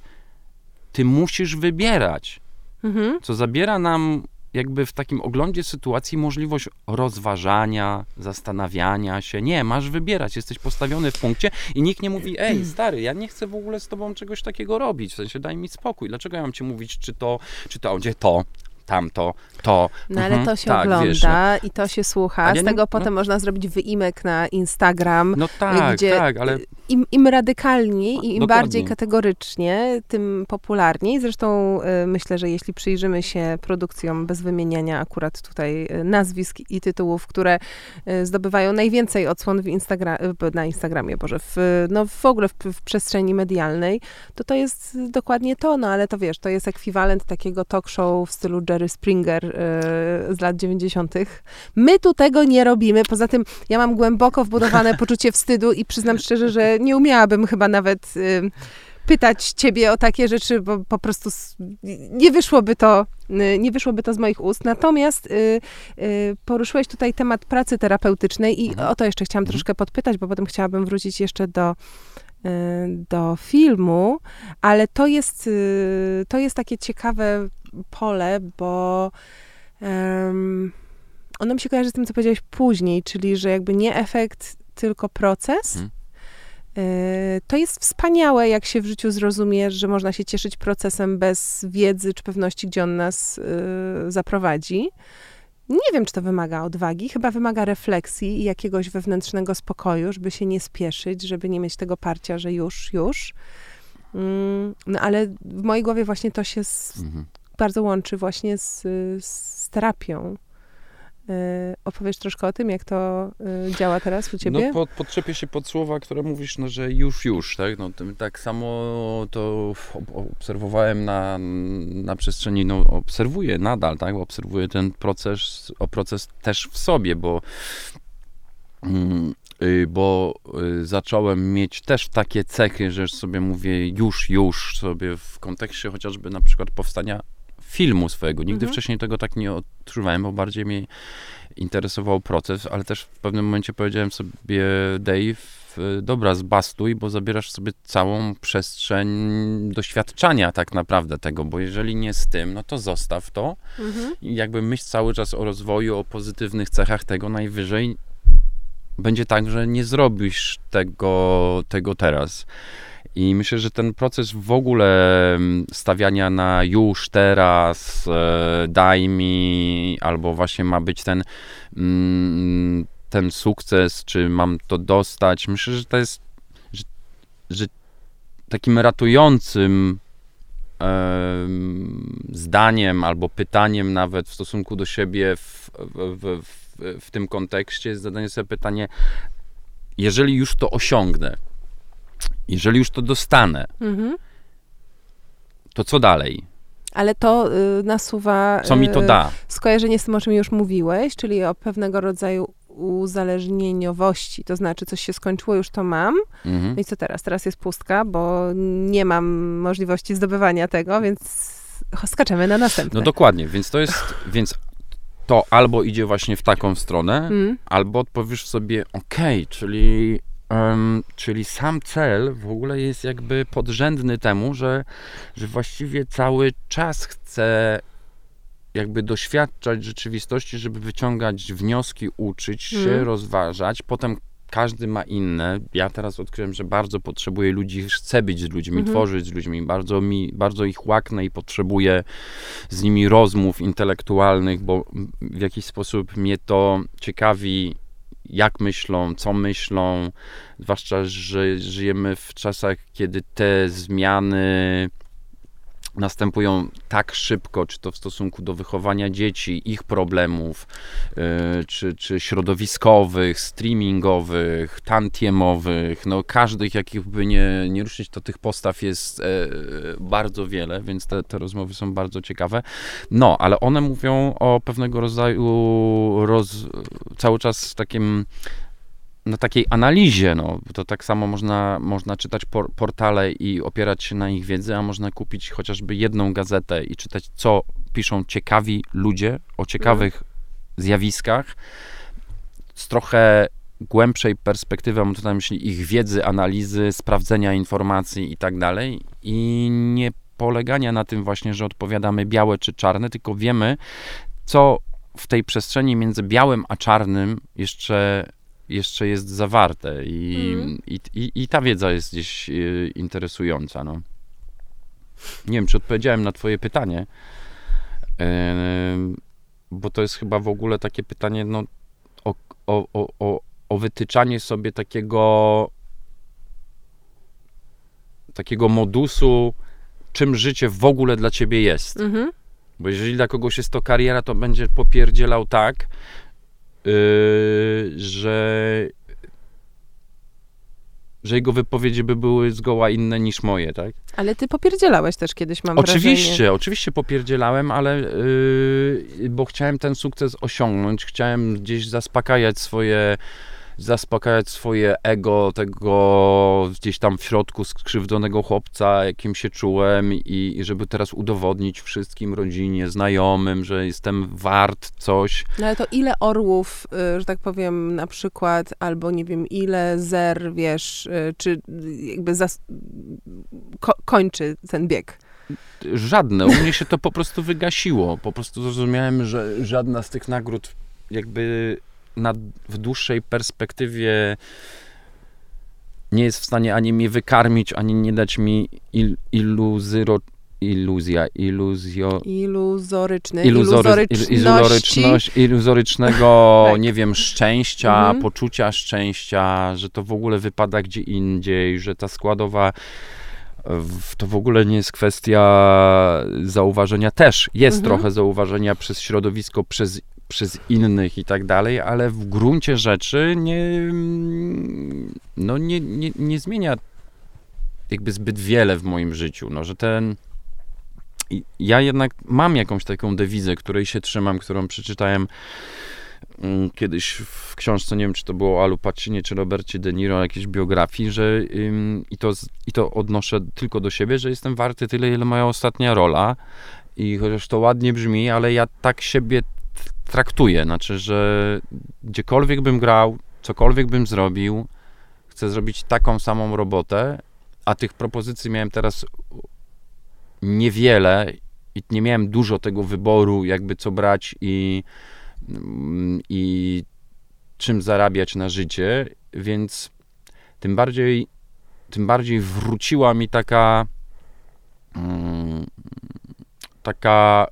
ty musisz wybierać. Mhm. Co zabiera nam jakby w takim oglądzie sytuacji możliwość rozważania, zastanawiania się. Nie, masz wybierać, jesteś postawiony w punkcie i nikt nie mówi, ej, stary, ja nie chcę w ogóle z tobą czegoś takiego robić, w sensie daj mi spokój, dlaczego ja mam ci mówić, czy to, czy to, gdzie to, tamto, to. No ale mhm, to się tak, ogląda wiesz, i to się słucha. Z tego potem no, można zrobić wyimek na Instagram. No tak, gdzie tak, ale... Im, im radykalniej i im Dokładnie. bardziej kategorycznie, tym popularniej. Zresztą y, myślę, że jeśli przyjrzymy się produkcjom bez wymieniania akurat tutaj y, nazwisk i tytułów, które y, zdobywają najwięcej odsłon w Instagra na Instagramie, Boże, w, no w ogóle w, w przestrzeni medialnej, to to jest dokładnie to, no ale to wiesz, to jest ekwiwalent takiego talk show w stylu Jerry Springer y, z lat 90. My tu tego nie robimy. Poza tym ja mam głęboko wbudowane poczucie wstydu i przyznam szczerze, że nie umiałabym chyba nawet y, pytać ciebie o takie rzeczy, bo po prostu nie wyszłoby to, y, nie wyszłoby to z moich ust. Natomiast y, poruszyłeś tutaj temat pracy terapeutycznej i mhm. o to jeszcze chciałam mhm. troszkę podpytać, bo potem chciałabym wrócić jeszcze do do filmu, ale to jest, to jest takie ciekawe pole, bo um, ono mi się kojarzy z tym, co powiedziałeś później, czyli że jakby nie efekt, tylko proces. Hmm. To jest wspaniałe, jak się w życiu zrozumie, że można się cieszyć procesem bez wiedzy czy pewności, gdzie on nas y, zaprowadzi. Nie wiem, czy to wymaga odwagi, chyba wymaga refleksji i jakiegoś wewnętrznego spokoju, żeby się nie spieszyć, żeby nie mieć tego parcia, że już, już. Mm, no ale w mojej głowie właśnie to się mhm bardzo łączy właśnie z, z terapią. Y, opowiesz troszkę o tym, jak to y, działa teraz u ciebie? No, pod, podczepię się pod słowa, które mówisz, no, że już, już, tak? No, tak samo to obserwowałem na, na przestrzeni, no, obserwuję nadal, tak? Obserwuję ten proces, o proces też w sobie, bo mm, y, bo zacząłem mieć też takie cechy, że sobie mówię już, już sobie w kontekście chociażby na przykład powstania filmu swojego. Nigdy mhm. wcześniej tego tak nie odczuwałem, bo bardziej mnie interesował proces, ale też w pewnym momencie powiedziałem sobie, Dave, dobra, zbastuj, bo zabierasz sobie całą przestrzeń doświadczania tak naprawdę tego, bo jeżeli nie z tym, no to zostaw to mhm. i jakby myśl cały czas o rozwoju, o pozytywnych cechach tego najwyżej będzie tak, że nie zrobisz tego, tego teraz. I myślę, że ten proces w ogóle mm, stawiania na już, teraz, e, daj mi, albo właśnie ma być ten, mm, ten sukces, czy mam to dostać, myślę, że to jest, że, że takim ratującym zdaniem albo pytaniem nawet w stosunku do siebie w, w, w, w tym kontekście jest zadanie sobie pytanie, jeżeli już to osiągnę, jeżeli już to dostanę, mhm. to co dalej? Ale to y, nasuwa. Co mi to da? Y, skojarzenie z tym, o czym już mówiłeś, czyli o pewnego rodzaju uzależnieniowości. To znaczy, coś się skończyło, już to mam. Mhm. No i co teraz? Teraz jest pustka, bo nie mam możliwości zdobywania tego, więc skaczemy na następne. No dokładnie, więc to jest. Więc to albo idzie właśnie w taką stronę, mm. albo odpowiesz sobie, ok, czyli Um, czyli sam cel w ogóle jest jakby podrzędny temu, że, że właściwie cały czas chcę jakby doświadczać rzeczywistości, żeby wyciągać wnioski, uczyć się, mm. rozważać. Potem każdy ma inne. Ja teraz odkryłem, że bardzo potrzebuję ludzi, chcę być z ludźmi, -hmm. tworzyć z ludźmi. Bardzo, mi, bardzo ich łaknę i potrzebuję z nimi rozmów intelektualnych, bo w jakiś sposób mnie to ciekawi jak myślą, co myślą, zwłaszcza, że żyjemy w czasach, kiedy te zmiany następują tak szybko, czy to w stosunku do wychowania dzieci, ich problemów, yy, czy, czy środowiskowych, streamingowych, tantiemowych, no każdych jakich by nie, nie ruszyć, to tych postaw jest yy, bardzo wiele, więc te, te rozmowy są bardzo ciekawe. No, ale one mówią o pewnego rodzaju roz, cały czas takim na takiej analizie, no, to tak samo można, można czytać por, portale i opierać się na ich wiedzy, a można kupić chociażby jedną gazetę i czytać, co piszą ciekawi ludzie o ciekawych mm. zjawiskach z trochę głębszej perspektywy, mam tutaj na myśli ich wiedzy, analizy, sprawdzenia informacji i tak dalej i nie polegania na tym właśnie, że odpowiadamy białe czy czarne, tylko wiemy, co w tej przestrzeni między białym a czarnym jeszcze jeszcze jest zawarte i, mm. i, i, i, ta wiedza jest gdzieś y, interesująca. No. Nie wiem, czy odpowiedziałem na twoje pytanie, bo to jest chyba w ogóle takie pytanie no, o, o, o, o wytyczanie sobie takiego takiego modusu, czym życie w ogóle dla ciebie jest. Mm-hmm. Bo jeżeli dla kogoś jest to kariera, to będzie popierdzielał tak, Yy, że że jego wypowiedzi by były zgoła inne niż moje, tak? Ale ty popierdzielałeś też kiedyś, mam oczywiście, wrażenie. Oczywiście, popierdzielałem, ale yy, bo chciałem ten sukces osiągnąć, chciałem gdzieś zaspokajać swoje zaspokajać swoje ego tego gdzieś tam w środku skrzywdzonego chłopca, jakim się czułem i, i żeby teraz udowodnić wszystkim, rodzinie, znajomym, że jestem wart coś. No ale to ile orłów, y, że tak powiem, na przykład, albo nie wiem, ile zer, wiesz, y, czy jakby zas- ko- kończy ten bieg? Żadne. U mnie się to po prostu wygasiło. Po prostu zrozumiałem, że żadna z tych nagród jakby na, w dłuższej perspektywie nie jest w stanie ani mnie wykarmić, ani nie dać mi il, iluzyro, iluzja, iluzjo... Iluzoryczny, iluzory, iluzoryczność, iluzorycznego, tak. nie wiem, szczęścia, mhm. poczucia szczęścia, że to w ogóle wypada gdzie indziej, że ta składowa to w ogóle nie jest kwestia zauważenia, też jest mhm. trochę zauważenia przez środowisko, przez przez innych i tak dalej, ale w gruncie rzeczy nie, no nie, nie, nie zmienia jakby zbyt wiele w moim życiu, no, że ten ja jednak mam jakąś taką dewizę, której się trzymam, którą przeczytałem mm, kiedyś w książce, nie wiem, czy to było Alu Pacinie, czy Robercie De Niro, jakiejś biografii, że i, to, i to odnoszę tylko do siebie, że jestem warty tyle, ile moja ostatnia rola. I chociaż to ładnie brzmi, ale ja tak siebie traktuję. Znaczy, że gdziekolwiek bym grał, cokolwiek bym zrobił, chcę zrobić taką samą robotę, a tych propozycji miałem teraz niewiele i nie miałem dużo tego wyboru, jakby co brać i, i czym zarabiać na życie, więc tym bardziej, tym bardziej wróciła mi taka mm, taka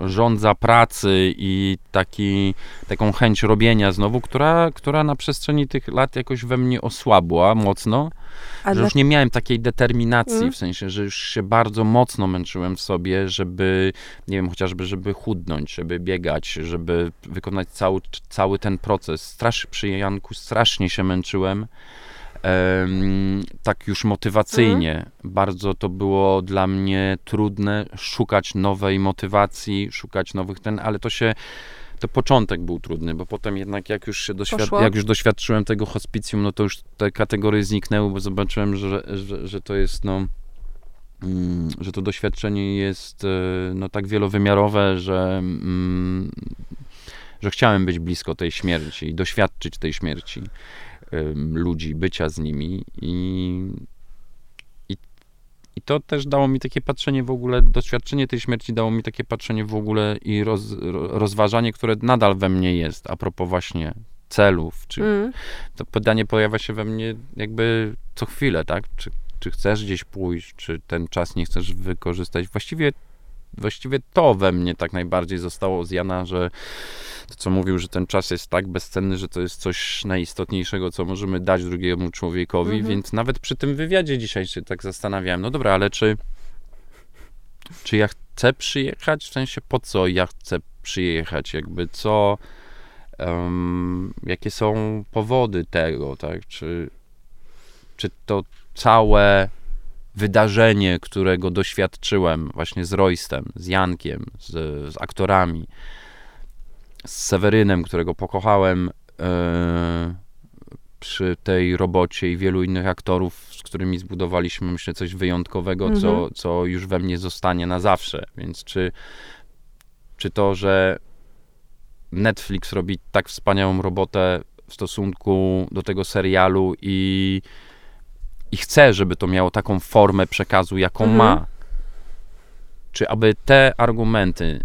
żądza pracy i taki, taką chęć robienia znowu, która, która na przestrzeni tych lat jakoś we mnie osłabła mocno, A że już nie miałem takiej determinacji, mm. w sensie, że już się bardzo mocno męczyłem w sobie, żeby, nie wiem, chociażby, żeby chudnąć, żeby biegać, żeby wykonać cały, cały ten proces. Strasz, przy Janku strasznie się męczyłem tak już motywacyjnie. Mhm. Bardzo to było dla mnie trudne szukać nowej motywacji, szukać nowych ten, ale to się to początek był trudny, bo potem jednak jak już się doświad- jak już doświadczyłem tego hospicjum, no to już te kategorie zniknęły, bo zobaczyłem, że, że, że to jest no mm, że to doświadczenie jest e, no tak wielowymiarowe, że mm, że chciałem być blisko tej śmierci i doświadczyć tej śmierci ludzi, bycia z nimi i, i, i to też dało mi takie patrzenie w ogóle, doświadczenie tej śmierci dało mi takie patrzenie w ogóle i roz, rozważanie, które nadal we mnie jest, a propos właśnie celów, czy mm. to pytanie pojawia się we mnie jakby co chwilę, tak? Czy, czy chcesz gdzieś pójść, czy ten czas nie chcesz wykorzystać? Właściwie właściwie to we mnie tak najbardziej zostało z Jana, że to, co mówił, że ten czas jest tak bezcenny, że to jest coś najistotniejszego, co możemy dać drugiemu człowiekowi, mhm. więc nawet przy tym wywiadzie dzisiaj się tak zastanawiałem, no dobra, ale czy czy ja chcę przyjechać, w sensie po co ja chcę przyjechać, jakby co, um, jakie są powody tego, tak, czy, czy to całe wydarzenie, którego doświadczyłem właśnie z Roystem, z Jankiem, z, z aktorami, z Sewerynem, którego pokochałem e, przy tej robocie i wielu innych aktorów, z którymi zbudowaliśmy, myślę, coś wyjątkowego, co, Mhm. co już we mnie zostanie na zawsze. Więc czy, czy to, że Netflix robi tak wspaniałą robotę w stosunku do tego serialu i, i chce, żeby to miało taką formę przekazu, jaką Mhm. ma. Czy aby te argumenty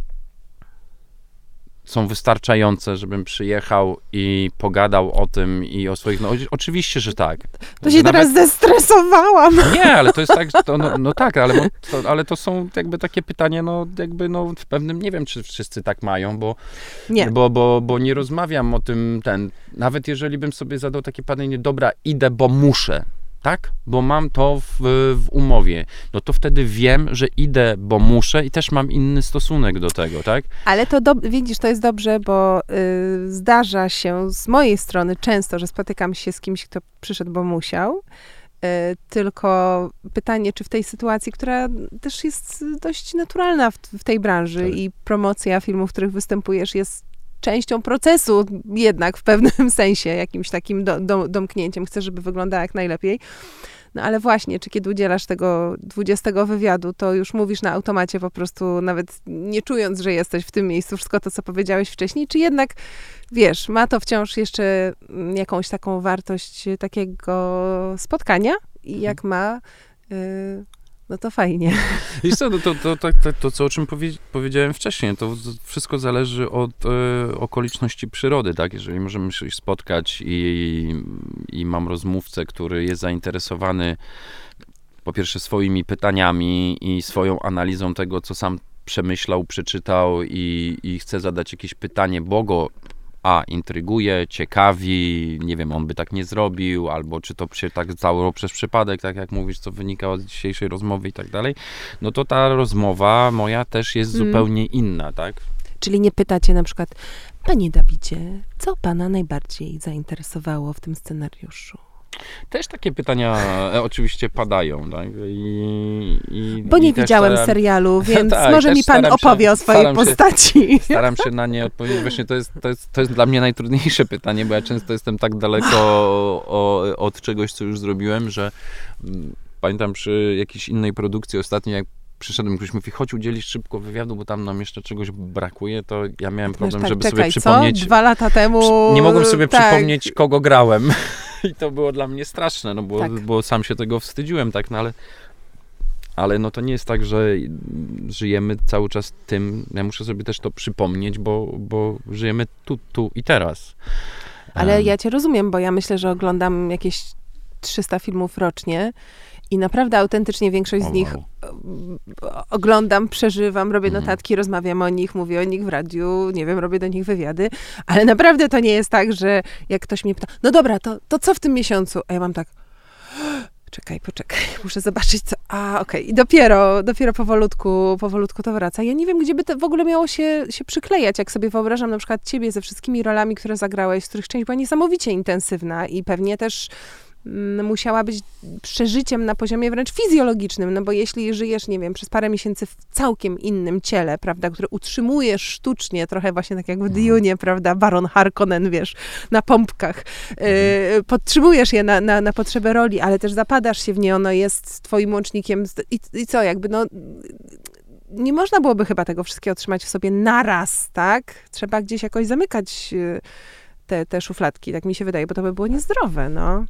są wystarczające, żebym przyjechał i pogadał o tym i o swoich. No, oczywiście, że tak. To się Nawet- teraz zestresowałam. nie, ale to jest tak, to, no, no tak, ale, to, ale to są jakby takie pytania, no jakby no w pewnym, nie wiem, czy wszyscy tak mają, bo Nie. bo, bo, bo nie rozmawiam o tym, ten, nawet jeżeli bym sobie zadał takie pytanie, dobra, idę, bo muszę, tak? Bo mam to w, w umowie, no to wtedy wiem, że idę, bo muszę i też mam inny stosunek do tego, tak? Ale to do, widzisz, to jest dobrze, bo y, zdarza się z mojej strony często, że spotykam się z kimś, kto przyszedł, bo musiał. Y, tylko pytanie, czy w tej sytuacji, która też jest dość naturalna w, w tej branży Tak. i promocja filmów, w których występujesz, jest częścią procesu jednak w pewnym sensie, jakimś takim do, do, domknięciem. Chcesz, żeby wyglądała jak najlepiej. No ale właśnie, czy kiedy udzielasz tego 20 wywiadu, to już mówisz na automacie po prostu, nawet nie czując, że jesteś w tym miejscu, wszystko to, co powiedziałeś wcześniej, czy jednak, wiesz, ma to wciąż jeszcze mm, jakąś taką wartość y, takiego spotkania i jak ma, y, no to fajnie. Wiesz co, no to, to, to, to, to, co o czym powie, powiedziałem wcześniej, to wszystko zależy od e, okoliczności przyrody, tak? Jeżeli możemy się spotkać i, i mam rozmówcę, który jest zainteresowany po pierwsze swoimi pytaniami i swoją analizą tego, co sam przemyślał, przeczytał i, i chce zadać jakieś pytanie, bo go a, intryguje, ciekawi, nie wiem, on by tak nie zrobił, albo czy to się tak stało przez przypadek, tak jak mówisz, co wynika od dzisiejszej rozmowy i tak dalej, no to ta rozmowa moja też jest Mm. zupełnie inna, tak? Czyli nie pytacie na przykład, panie Dawidzie, co pana najbardziej zainteresowało w tym scenariuszu? Też takie pytania e, oczywiście padają, tak? I, i, Bo nie i widziałem staram- serialu, więc Tak, może mi pan staram się- opowie o swojej staram się- postaci. Staram się na nie odpowiedzieć. Właśnie to jest, to, jest, to jest dla mnie najtrudniejsze pytanie, bo ja często jestem tak daleko o, od czegoś, co już zrobiłem, że mm, pamiętam przy jakiejś innej produkcji ostatnio, jak przyszedłem, ktoś mówi, chodź udzielić szybko wywiadu, bo tam nam jeszcze czegoś brakuje, to ja miałem problem, tak, żeby czekaj, sobie przypomnieć. Co? Dwa lata temu. Nie mogłem sobie tak. przypomnieć, kogo grałem. I to było dla mnie straszne, no bo, Tak. bo sam się tego wstydziłem, tak, no ale, ale no to nie jest tak, że żyjemy cały czas tym, ja muszę sobie też to przypomnieć, bo, bo żyjemy tu, tu i teraz. Ale Em, ja cię rozumiem, bo ja myślę, że oglądam jakieś 300 filmów rocznie i naprawdę autentycznie większość z nich oglądam, przeżywam, robię Mhm. notatki, rozmawiam o nich, mówię o nich w radiu, nie wiem, robię do nich wywiady, ale naprawdę to nie jest tak, że jak ktoś mnie pyta, no dobra, to, to co w tym miesiącu? A ja mam tak, czekaj, poczekaj, muszę zobaczyć co, a okej, i dopiero, dopiero powolutku, powolutku to wraca. Ja nie wiem, gdzie by to w ogóle miało się, się przyklejać, jak sobie wyobrażam na przykład ciebie ze wszystkimi rolami, które zagrałeś, z których część była niesamowicie intensywna i pewnie też musiała być przeżyciem na poziomie wręcz fizjologicznym, no bo jeśli żyjesz, nie wiem, przez parę miesięcy w całkiem innym ciele, prawda, które utrzymujesz sztucznie, trochę właśnie tak jak w Dune, prawda, Baron Harkonnen, wiesz, na pompkach, yy, podtrzymujesz je na, na, na potrzebę roli, ale też zapadasz się w nie, ono jest twoim łącznikiem i, i co, jakby no nie można byłoby chyba tego wszystkiego trzymać w sobie naraz, tak? Trzeba gdzieś jakoś zamykać yy, te, te szufladki, tak mi się wydaje, bo to by było niezdrowe, no.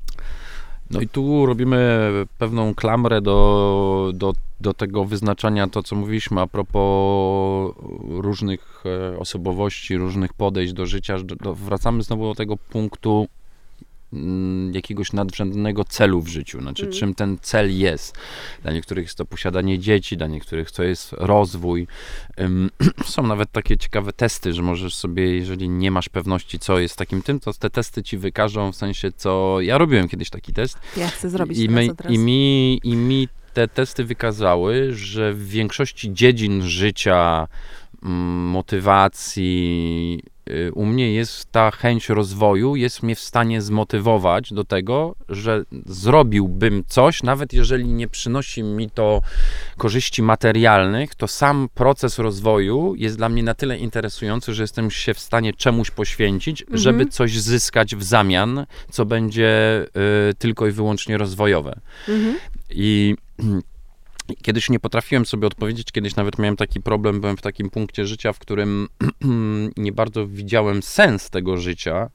No i tu robimy pewną klamrę do, do, do tego wyznaczania, to co mówiliśmy a propos różnych e, osobowości, różnych podejść do życia. Do, wracamy znowu do tego punktu jakiegoś nadrzędnego celu w życiu, znaczy Mm. czym ten cel jest. Dla niektórych jest to posiadanie dzieci, dla niektórych to jest rozwój. Są nawet takie ciekawe testy, że możesz sobie, jeżeli nie masz pewności, co jest takim tym, to te testy ci wykażą w sensie, co ja robiłem kiedyś taki test Ja chcę zrobić i, my, i, mi, I mi te testy wykazały, że w większości dziedzin życia, mm, motywacji, u mnie jest ta chęć rozwoju, jest mnie w stanie zmotywować do tego, że zrobiłbym coś, nawet jeżeli nie przynosi mi to korzyści materialnych, to sam proces rozwoju jest dla mnie na tyle interesujący, że jestem się w stanie czemuś poświęcić, Mhm. żeby coś zyskać w zamian, co będzie y, tylko i wyłącznie rozwojowe. Mhm. I kiedyś nie potrafiłem sobie odpowiedzieć, kiedyś nawet miałem taki problem, byłem w takim punkcie życia, w którym nie bardzo widziałem sens tego życia,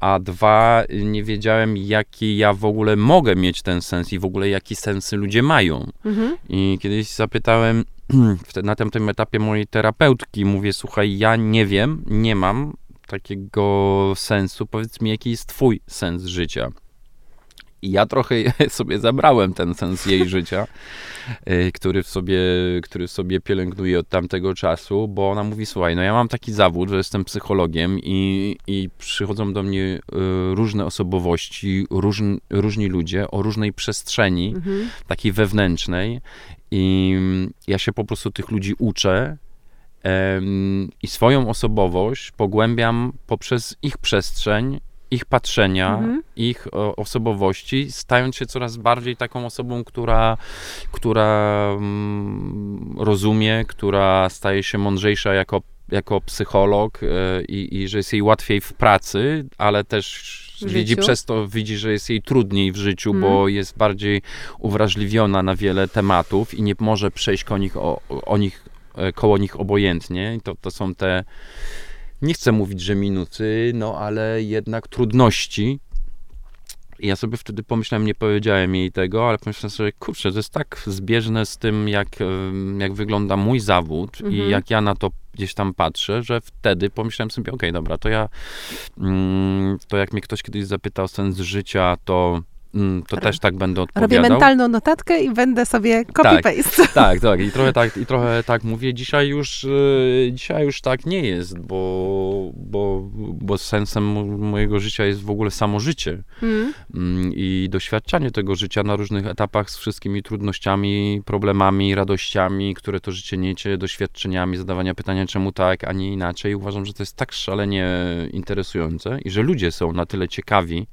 a dwa, nie wiedziałem, jaki ja w ogóle mogę mieć ten sens i w ogóle jaki sensy ludzie mają. Mhm. I kiedyś zapytałem na tym etapie mojej terapeutki, mówię, słuchaj, ja nie wiem, nie mam takiego sensu, powiedz mi, jaki jest twój sens życia. I ja trochę sobie zabrałem ten sens jej życia, y, który w sobie, który w sobie pielęgnuję od tamtego czasu, bo ona mówi, słuchaj, no ja mam taki zawód, że jestem psychologiem i, i przychodzą do mnie y, różne osobowości, różn, różni ludzie o różnej przestrzeni, Mhm. takiej wewnętrznej i ja się po prostu tych ludzi uczę i swoją osobowość pogłębiam poprzez ich przestrzeń, ich patrzenia, Mhm. ich o, osobowości, stając się coraz bardziej taką osobą, która, która mm, rozumie, która staje się mądrzejsza jako, jako psycholog e, i, i że jest jej łatwiej w pracy, ale też widzi przez to, widzi, że jest jej trudniej w życiu, Mhm. bo jest bardziej uwrażliwiona na wiele tematów i nie może przejść koło nich, o, o nich, e, koło nich obojętnie. I to, to są te, nie chcę mówić, że minuty, no ale jednak trudności. I ja sobie wtedy pomyślałem, nie powiedziałem jej tego, ale pomyślałem sobie, kurczę, to jest tak zbieżne z tym, jak, jak wygląda mój zawód Mhm. i jak ja na to gdzieś tam patrzę, że wtedy pomyślałem sobie, okej, dobra, to ja, mm, to jak mnie ktoś kiedyś zapytał o sens życia, to, to Ro- też tak będę Robię odpowiadał. mentalną notatkę i będę sobie copy-paste. Tak, tak, i trochę tak, i trochę tak mówię. Dzisiaj już, e, dzisiaj już tak nie jest, bo, bo, bo sensem mo- mojego życia jest w ogóle samo życie Mhm. Mm, i doświadczanie tego życia na różnych etapach z wszystkimi trudnościami, problemami, radościami, które to życie niesie, doświadczeniami, zadawania pytania czemu tak, a nie inaczej. Uważam, że to jest tak szalenie interesujące i że ludzie są na tyle ciekawi,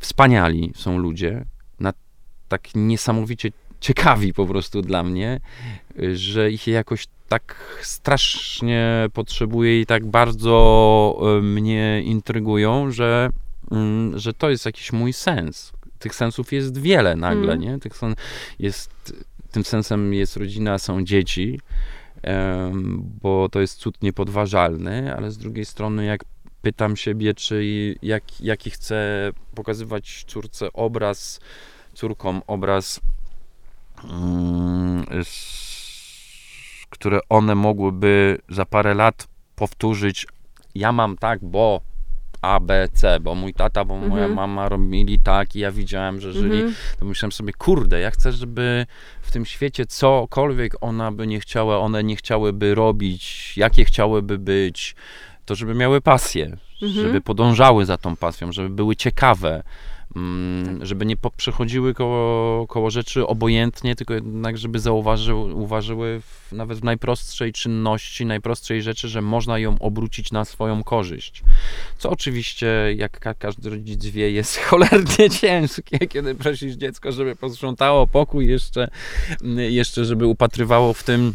wspaniali są ludzie, na tak niesamowicie ciekawi po prostu dla mnie, że ich jakoś tak strasznie potrzebuję i tak bardzo y, mnie intrygują, że, mm, że to jest jakiś mój sens. Tych sensów jest wiele nagle, Mm. nie? Tych sen, jest, tym sensem jest rodzina, są dzieci, bo to jest cud niepodważalny, ale z drugiej strony jak pytam siebie, czy jak, jaki chcę pokazywać córce obraz, córkom obraz, mm, które one mogłyby za parę lat powtórzyć. Ja mam tak, bo A, B, C, bo mój tata, bo moja Mhm. mama robili tak i ja widziałem, że żyli Mhm. to myślałem sobie, kurde, ja chcę, żeby w tym świecie cokolwiek ona by nie chciała, one nie chciałyby robić, jakie chciałyby być, to żeby miały pasję, Mhm. żeby podążały za tą pasją, żeby były ciekawe, mm, żeby nie przechodziły koło, koło rzeczy obojętnie, tylko jednak, żeby zauważyły, uważyły w, nawet w najprostszej czynności, najprostszej rzeczy, że można ją obrócić na swoją korzyść. Co oczywiście, jak ka- każdy rodzic wie, jest cholernie ciężkie, kiedy prosisz dziecko, żeby posprzątało pokój, jeszcze, jeszcze żeby upatrywało w tym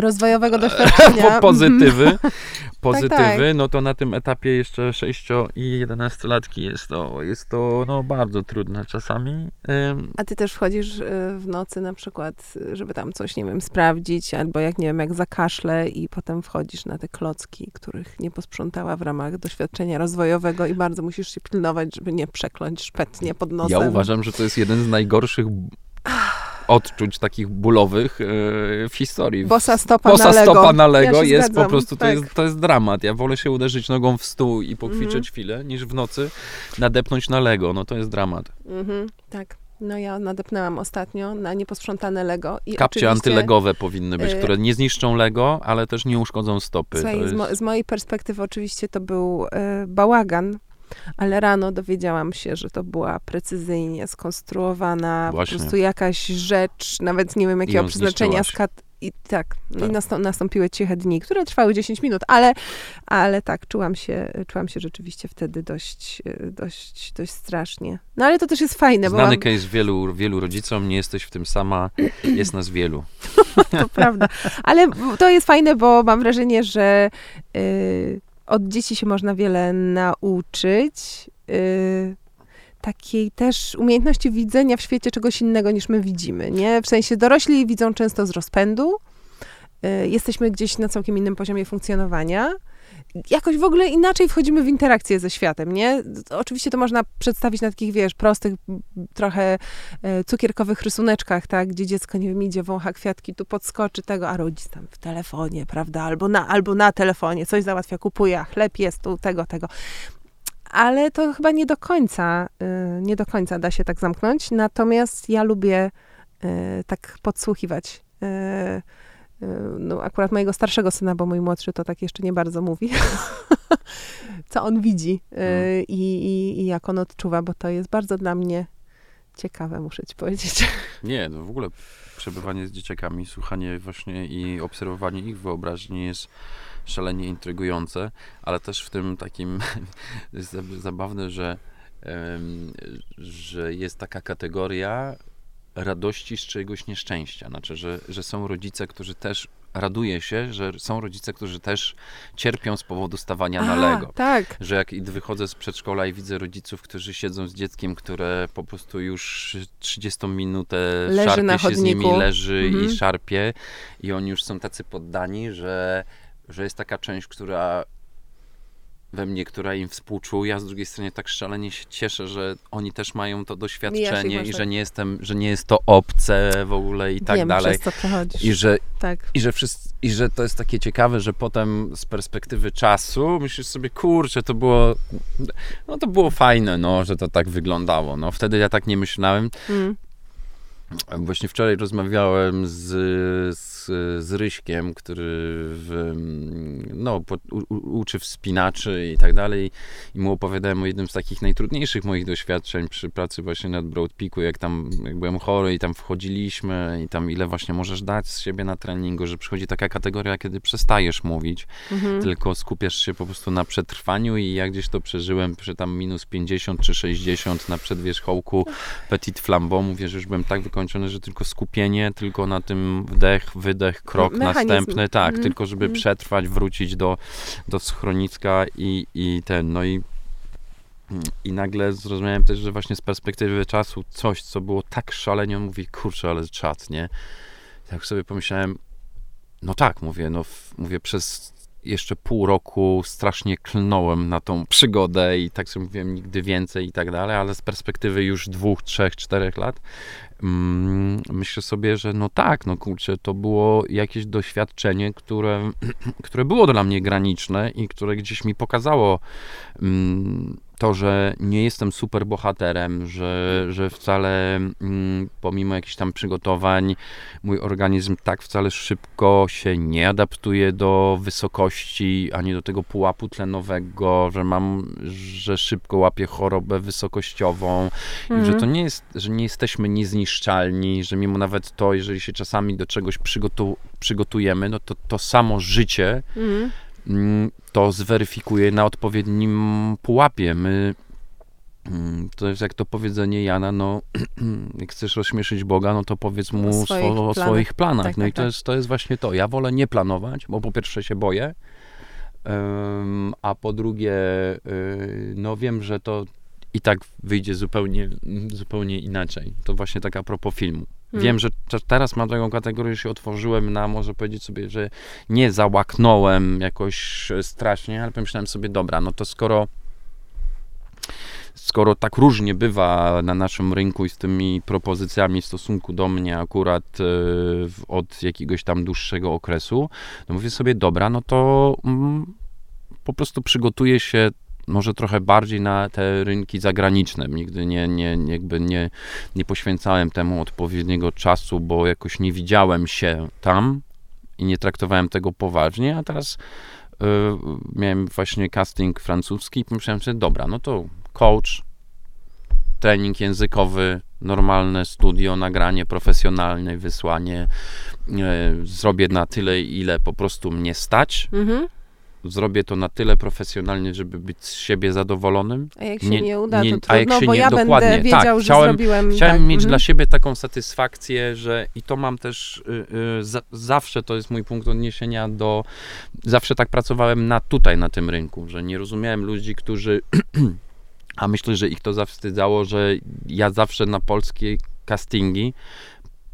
Rozwojowego doświadczenia. po- pozytywy, tak. pozytywy, no to na tym etapie jeszcze 6 i 11 latki jest to, jest to no, bardzo trudne czasami. A ty też wchodzisz y, w nocy na przykład, żeby tam coś, nie wiem, sprawdzić, albo jak, nie wiem, jak zakaszle i potem wchodzisz na te klocki, których nie posprzątała w ramach doświadczenia rozwojowego i bardzo musisz się pilnować, żeby nie przekląć szpetnie pod nosem. Ja uważam, że to jest jeden z najgorszych odczuć takich bólowych e, w historii. Bosa stopa Bosa na Lego. stopa na Lego Ja jest zgadzam, po prostu, to, tak. jest, to jest dramat. Ja wolę się uderzyć nogą w stół i pokwiczeć Mhm. chwilę, niż w nocy nadepnąć na Lego. No to jest dramat. Mhm, tak. No ja nadepnęłam ostatnio na nieposprzątane Lego i Kapcie antylegowe powinny być, y- które nie zniszczą Lego, ale też nie uszkodzą stopy. Słuchaj, to z, mo- jest... z mojej perspektywy oczywiście to był e, bałagan, ale rano dowiedziałam się, że to była precyzyjnie skonstruowana Właśnie. po prostu jakaś rzecz, nawet nie wiem jakiego przeznaczenia. Skat- I tak, Tak. i nastą- nastąpiły ciche dni, które trwały 10 minut, ale, ale tak, czułam się, czułam się rzeczywiście wtedy dość, dość, dość strasznie. No ale to też jest fajne, bo Znany mam, case wielu, wielu rodzicom, nie jesteś w tym sama, jest nas wielu. to prawda. Ale to jest fajne, bo mam wrażenie, że y, od dzieci się można wiele nauczyć. Y, takiej też umiejętności widzenia w świecie czegoś innego niż my widzimy, nie? W sensie dorośli widzą często z rozpędu. Y, jesteśmy gdzieś na całkiem innym poziomie funkcjonowania. Jakoś w ogóle inaczej wchodzimy w interakcję ze światem, nie? Oczywiście to można przedstawić na takich, wiesz, prostych, trochę e, cukierkowych rysuneczkach, tak? Gdzie dziecko, nie wiem, idzie, wącha kwiatki, tu podskoczy tego, a rodzic tam w telefonie, prawda? Albo na, albo na telefonie, coś załatwia, kupuje, a chleb jest tu, tego, tego. Ale to chyba nie do końca, y, nie do końca da się tak zamknąć. Natomiast ja lubię y, tak podsłuchiwać. Y, No, akurat mojego starszego syna, bo mój młodszy to tak jeszcze nie bardzo mówi, co on widzi y, Mm. i, i, i jak on odczuwa, bo to jest bardzo dla mnie ciekawe, muszę ci powiedzieć. Nie, no w ogóle przebywanie z dzieciakami, słuchanie właśnie i obserwowanie ich wyobraźni jest szalenie intrygujące, ale też w tym takim jest za- zabawne, że, że jest taka kategoria radości z czegoś nieszczęścia. Znaczy, że, że są rodzice, którzy też raduje się, że są rodzice, którzy też cierpią z powodu stawania na A, Lego. Tak. Że jak wychodzę z przedszkola i widzę rodziców, którzy siedzą z dzieckiem, które po prostu już 30 minutę Leży szarpie na się z nimi, chodniku. leży Mhm. i szarpie i oni już są tacy poddani, że, że jest taka część, która we mnie, która im współczuje, a z drugiej strony tak szalenie się cieszę, że oni też mają to doświadczenie masz i że nie jestem, że nie jest to obce w ogóle i tak Wiem, dalej. przez co przechodzisz. I że Tak. i że, wszyscy, I że to jest takie ciekawe, że potem z perspektywy czasu myślisz sobie, kurczę, to było, no to było fajne, no, że to tak wyglądało. No, wtedy ja tak nie myślałem. Mm. Właśnie wczoraj rozmawiałem z, z, z Ryśkiem, który w, no, po, u, u- uczy wspinaczy i tak dalej. I mu opowiadałem o jednym z takich najtrudniejszych moich doświadczeń przy pracy właśnie nad Broad Peaku, jak tam jak byłem chory i tam wchodziliśmy i tam ile właśnie możesz dać z siebie na treningu, że przychodzi taka kategoria, kiedy przestajesz mówić, Mhm. tylko skupiasz się po prostu na przetrwaniu i ja gdzieś to przeżyłem przy tam minus 50 czy 60 na przedwierzchołku Petit Flambeau. Mówię, że już byłem tak wykończony, że tylko skupienie, tylko na tym wdech, wydech, krok Mechanizm. następny, tak, Mhm. tylko żeby Mhm. przetrwać, wrócić do, do schroniska i, i ten, no i i nagle zrozumiałem też, że właśnie z perspektywy czasu coś, co było tak szalenie, mówi, kurczę, ale czad, nie? Tak sobie pomyślałem, no tak, mówię, no mówię, przez jeszcze pół roku strasznie klnąłem na tą przygodę i tak sobie mówiłem, nigdy więcej i tak dalej, ale z perspektywy już dwóch, trzech, czterech lat mm, myślę sobie, że no tak, no kurczę, to było jakieś doświadczenie, które, które było dla mnie graniczne i które gdzieś mi pokazało mm, to, że nie jestem super bohaterem, że, że wcale mm, pomimo jakichś tam przygotowań mój organizm tak wcale szybko się nie adaptuje do wysokości, ani do tego pułapu tlenowego, że mam, że szybko łapię chorobę wysokościową i że Mhm. to nie jest, że nie jesteśmy niezniszczalni, że mimo nawet to, jeżeli się czasami do czegoś przygotu, przygotujemy, no to to samo życie Mhm. Mm, to zweryfikuje na odpowiednim pułapie. My, mm, to jest jak to powiedzenie Jana, no jak chcesz rozśmieszyć Boga, no to powiedz mu O swoich swoich, o planach. swoich planach. Tak, no tak, i to tak. jest, to jest właśnie to. Ja wolę nie planować, bo po pierwsze się boję, a po drugie, y, no wiem, że to i tak wyjdzie zupełnie, zupełnie inaczej. To właśnie tak a propos filmu. Hmm. Wiem, że te- teraz mam taką kategorię, się otworzyłem na, może powiedzieć sobie, że nie załaknąłem jakoś e, strasznie, ale pomyślałem sobie, dobra, no to skoro skoro tak różnie bywa na naszym rynku i z tymi propozycjami w stosunku do mnie akurat e, od jakiegoś tam dłuższego okresu, no mówię sobie, dobra, no to mm, po prostu przygotuję się może trochę bardziej na te rynki zagraniczne. Nigdy nie, nie, jakby nie, nie poświęcałem temu odpowiedniego czasu, bo jakoś nie widziałem się tam i nie traktowałem tego poważnie, a teraz miałem właśnie casting francuski i pomyślałem sobie, dobra, no to coach, trening językowy, normalne studio, nagranie profesjonalne, wysłanie. E, zrobię na tyle, ile po prostu mnie stać. Mhm. Zrobię to na tyle profesjonalnie, żeby być z siebie zadowolonym. A jak się nie, nie uda, nie- to a jak trudno, się bo nie- ja dokładnie, będę wiedział, tak, że chciałem- zrobiłem Chciałem tak. mieć mhm. dla siebie taką satysfakcję, że i to mam też y, y, za, zawsze to jest mój punkt odniesienia do. Zawsze tak pracowałem na tutaj, na tym rynku, że nie rozumiałem ludzi, którzy. A myślę, że ich to zawstydzało, że ja zawsze na polskie castingi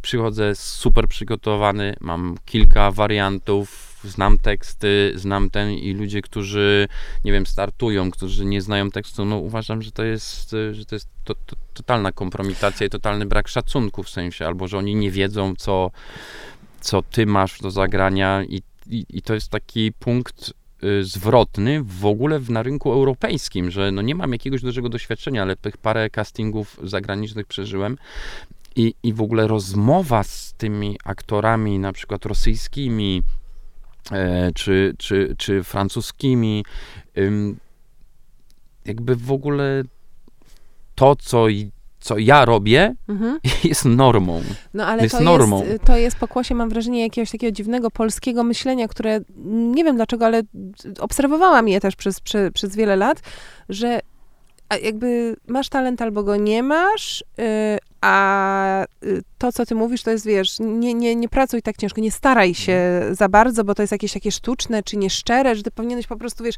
przychodzę super przygotowany, mam kilka wariantów, znam teksty, znam ten i ludzie, którzy, nie wiem, startują, którzy nie znają tekstu, no uważam, że to jest, że to jest to, to, totalna kompromitacja i totalny brak szacunku w sensie, albo że oni nie wiedzą, co, co ty masz do zagrania i, i, i to jest taki punkt y, zwrotny w ogóle na rynku europejskim, że no nie mam jakiegoś dużego doświadczenia, ale tych parę castingów zagranicznych przeżyłem i, i w ogóle rozmowa z tymi aktorami, na przykład rosyjskimi, czy, czy, czy francuskimi, jakby w ogóle to, co, co ja robię, Mhm. jest normą. No ale jest to, normą. jest, to jest pokłosie, mam wrażenie, jakiegoś takiego dziwnego polskiego myślenia, które nie wiem dlaczego, ale obserwowałam je też przez, prze, przez wiele lat, że jakby masz talent albo go nie masz, y, a y, to, co ty mówisz, to jest, wiesz, nie, nie, nie pracuj tak ciężko, nie staraj się za bardzo, bo to jest jakieś takie sztuczne czy nieszczere, że ty powinieneś po prostu, wiesz,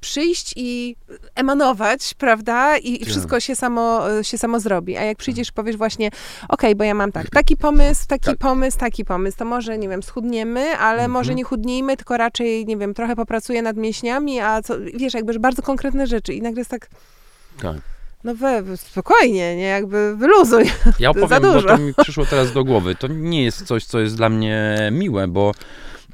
przyjść i emanować, prawda? I, i Tak. wszystko się samo, się samo zrobi. A jak przyjdziesz i powiesz właśnie, okej, bo ja mam tak, taki pomysł, taki Tak. pomysł, taki pomysł, to może, nie wiem, schudniemy, ale Mhm. może nie chudnijmy, tylko raczej, nie wiem, trochę popracuję nad mięśniami, a co, wiesz, jakby, że bardzo konkretne rzeczy i nagle jest tak, Tak. No we, spokojnie, nie, jakby wyluzuj. Ja To za opowiem, bo dużo. to mi przyszło teraz do głowy. To nie jest coś, co jest dla mnie miłe, bo,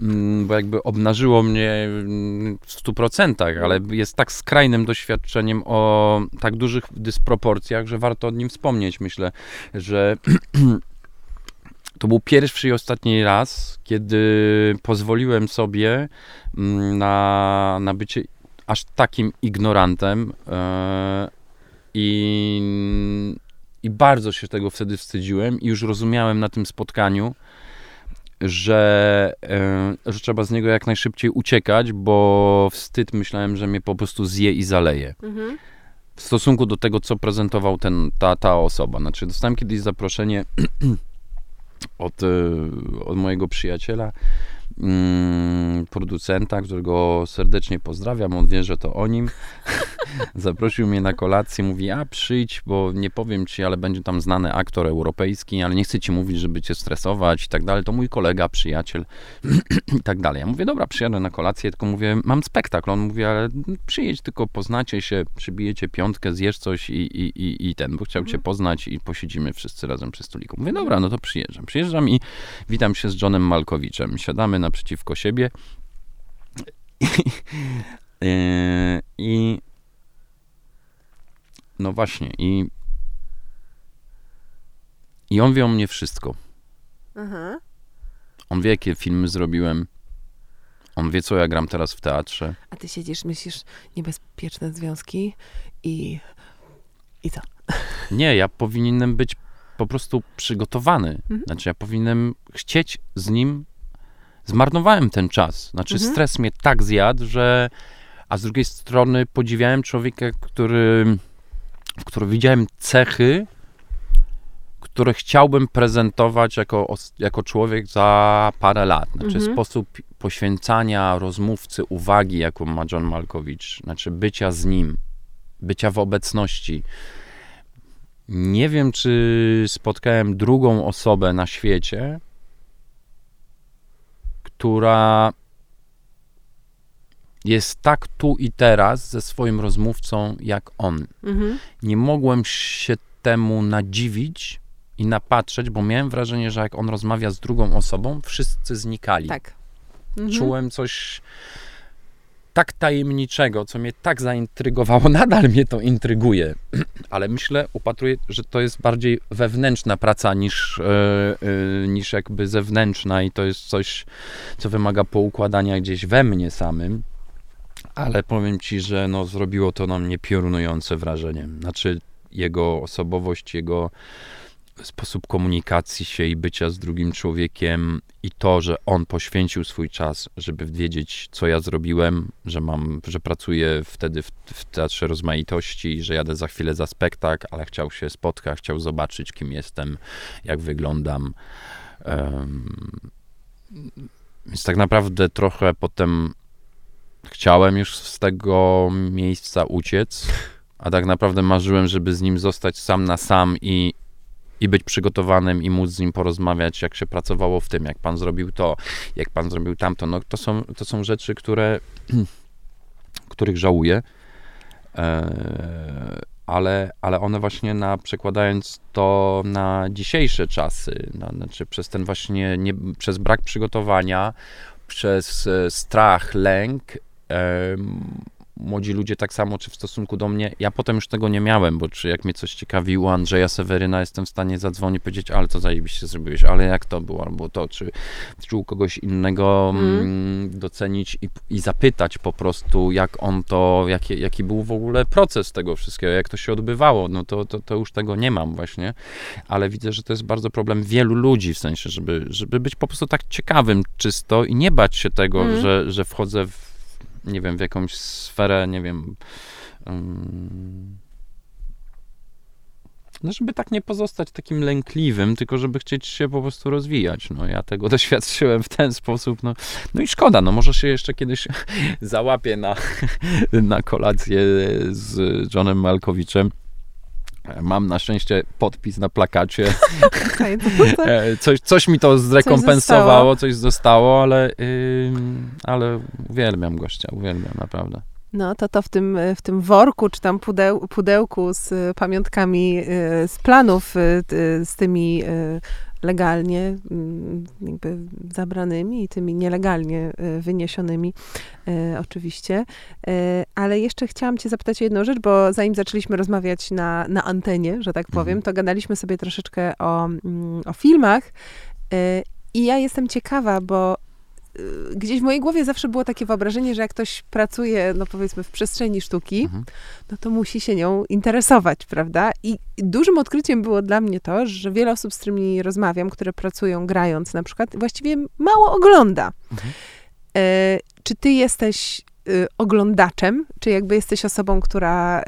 mm, bo jakby obnażyło mnie mm, w stu procentach, ale jest tak skrajnym doświadczeniem o tak dużych dysproporcjach, że warto o nim wspomnieć. Myślę, że to był pierwszy i ostatni raz, kiedy pozwoliłem sobie mm, na, na bycie aż takim ignorantem e, i, i bardzo się tego wtedy wstydziłem i już rozumiałem na tym spotkaniu, że, e, że trzeba z niego jak najszybciej uciekać, bo wstyd myślałem, że mnie po prostu zje i zaleje Mhm. w stosunku do tego, co prezentował ten, ta, ta osoba. Znaczy, dostałem kiedyś zaproszenie od, e, od mojego przyjaciela, producenta, którego serdecznie pozdrawiam, on wie, że to o nim. Zaprosił mnie na kolację, mówi, a przyjdź, bo nie powiem ci, ale będzie tam znany aktor europejski, ale nie chcę ci mówić, żeby cię stresować i tak dalej. To mój kolega, przyjaciel i tak dalej. Ja mówię, dobra, przyjadę na kolację, tylko mówię, mam spektakl. On mówi, ale przyjedź, tylko poznacie się, przybijecie piątkę, zjesz coś i, i, i, i ten, bo chciał cię poznać i posiedzimy wszyscy razem przy stoliku. Mówię, dobra, no to przyjeżdżam. Przyjeżdżam i witam się z Johnem Malkowiczem. Siadamy naprzeciwko siebie Yy, i no właśnie i i on wie o mnie wszystko. Aha. On wie, jakie filmy zrobiłem. On wie, co ja gram teraz w teatrze. A ty siedzisz, myślisz, niebezpieczne związki i... I co? Nie, ja powinienem być po prostu przygotowany. Mhm. Znaczy, ja powinienem chcieć z nim. Zmarnowałem ten czas. Znaczy, Mhm. stres mnie tak zjadł, że. A z drugiej strony podziwiałem człowieka, który. w którym widziałem cechy, które chciałbym prezentować jako, jako człowiek za parę lat. Znaczy, Mhm. sposób poświęcania rozmówcy uwagi, jaką ma John Malkowicz, znaczy bycia z nim, bycia w obecności. Nie wiem, czy spotkałem drugą osobę na świecie, która jest tak tu i teraz ze swoim rozmówcą jak on. Mhm. Nie mogłem się temu nadziwić i napatrzeć, bo miałem wrażenie, że jak on rozmawia z drugą osobą, wszyscy znikali. Tak. Mhm. Czułem coś tak tajemniczego, co mnie tak zaintrygowało. Nadal mnie to intryguje, ale myślę, upatruję, że to jest bardziej wewnętrzna praca niż, e, e, niż jakby zewnętrzna i to jest coś, co wymaga poukładania gdzieś we mnie samym. ale powiem ci, że no, zrobiło to na mnie piorunujące wrażenie. Znaczy, jego osobowość, jego sposób komunikacji się i bycia z drugim człowiekiem i to, że on poświęcił swój czas, żeby wiedzieć, co ja zrobiłem, że mam, że pracuję wtedy w, w Teatrze Rozmaitości, że jadę za chwilę za spektakl, ale chciał się spotkać, chciał zobaczyć, kim jestem, jak wyglądam. Um, więc tak naprawdę trochę potem chciałem już z tego miejsca uciec, a tak naprawdę marzyłem, żeby z nim zostać sam na sam i, i być przygotowanym i móc z nim porozmawiać, jak się pracowało w tym, jak pan zrobił to, jak pan zrobił tamto. No, to, są, to są rzeczy, które, których żałuję, e, ale, ale one właśnie na, przekładając to na dzisiejsze czasy, na, znaczy przez ten właśnie, nie, przez brak przygotowania, przez e, strach, lęk, młodzi ludzie tak samo, czy w stosunku do mnie. Ja potem już tego nie miałem, bo czy jak mnie coś ciekawiło, Andrzeja Seweryna, jestem w stanie zadzwonić i powiedzieć, ale to zajebiście zrobiłeś, ale jak to było, albo to, czy, czy u kogoś innego mm. docenić i, i zapytać po prostu, jak on to, jaki, jaki był w ogóle proces tego wszystkiego, jak to się odbywało, no to, to, to już tego nie mam właśnie, ale widzę, że to jest bardzo problem wielu ludzi, w sensie, żeby, żeby być po prostu tak ciekawym czysto i nie bać się tego, mm. że, że wchodzę w nie wiem, w jakąś sferę, nie wiem. Um, no, żeby tak nie pozostać takim lękliwym, tylko żeby chcieć się po prostu rozwijać. No, ja tego doświadczyłem w ten sposób. No, no i szkoda, no może się jeszcze kiedyś załapię na, na kolację z Johnem Malkowiczem. Mam na szczęście podpis na plakacie. E, coś, coś mi to zrekompensowało, coś zostało, ale, yy, ale uwielbiam gościa, uwielbiam naprawdę. No, to to w tym, w tym worku, czy tam pudeł, pudełku z pamiątkami y, z planów, y, z tymi y, legalnie mm, jakby zabranymi i tymi nielegalnie e, wyniesionymi e, oczywiście. E, ale jeszcze chciałam cię zapytać o jedną rzecz, bo zanim zaczęliśmy rozmawiać na, na antenie, że tak powiem, mhm. to gadaliśmy sobie troszeczkę o, mm, o filmach i ja jestem ciekawa, bo gdzieś w mojej głowie zawsze było takie wyobrażenie, że jak ktoś pracuje, no powiedzmy, w przestrzeni sztuki, mhm. no to musi się nią interesować, prawda? I dużym odkryciem było dla mnie to, że wiele osób, z którymi rozmawiam, które pracują grając na przykład, właściwie mało ogląda. Mhm. E, czy ty jesteś y, oglądaczem, czy jakby jesteś osobą, która, y,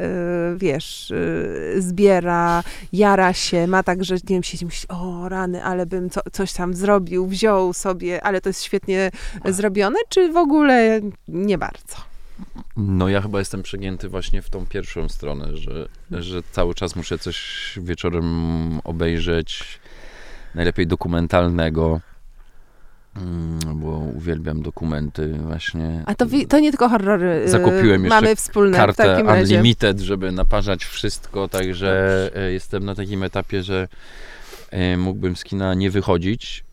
wiesz, y, zbiera, jara się, ma tak, że nie wiem, siedzi myśli, o rany, ale bym co, coś tam zrobił, wziął sobie, ale to jest świetnie zrobione, czy w ogóle nie bardzo? No ja chyba jestem przegięty właśnie w tą pierwszą stronę, że, że cały czas muszę coś wieczorem obejrzeć, najlepiej dokumentalnego, bo uwielbiam dokumenty właśnie. A to, to nie tylko horrory. Y, Zakupiłem jeszcze mamy wspólne kartę Unlimited, żeby naparzać wszystko, także Dobrze. jestem na takim etapie, że e, mógłbym z kina nie wychodzić,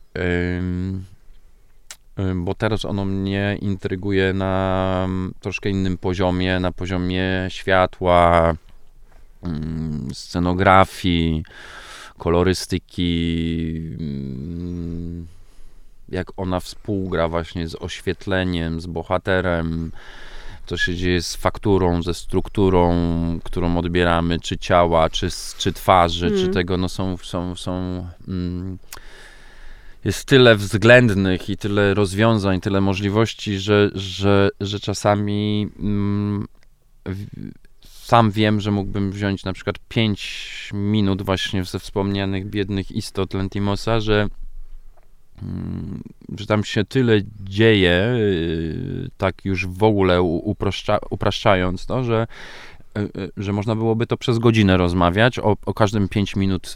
bo teraz ono mnie intryguje na troszkę innym poziomie, na poziomie światła, mm, scenografii, kolorystyki, mm, jak ona współgra właśnie z oświetleniem, z bohaterem, co się dzieje z fakturą, ze strukturą, którą odbieramy, czy ciała, czy, czy twarzy, mm. czy tego, no są, są, są mm, jest tyle względnych i tyle rozwiązań, tyle możliwości, że, że, że czasami mm, sam wiem, że mógłbym wziąć na przykład 5 minut właśnie ze wspomnianych biednych istot Lentimosa, że że tam się tyle dzieje, y, tak już w ogóle upraszcza, upraszczając to, że y, y, że można byłoby to przez godzinę rozmawiać o, o każdym 5 minut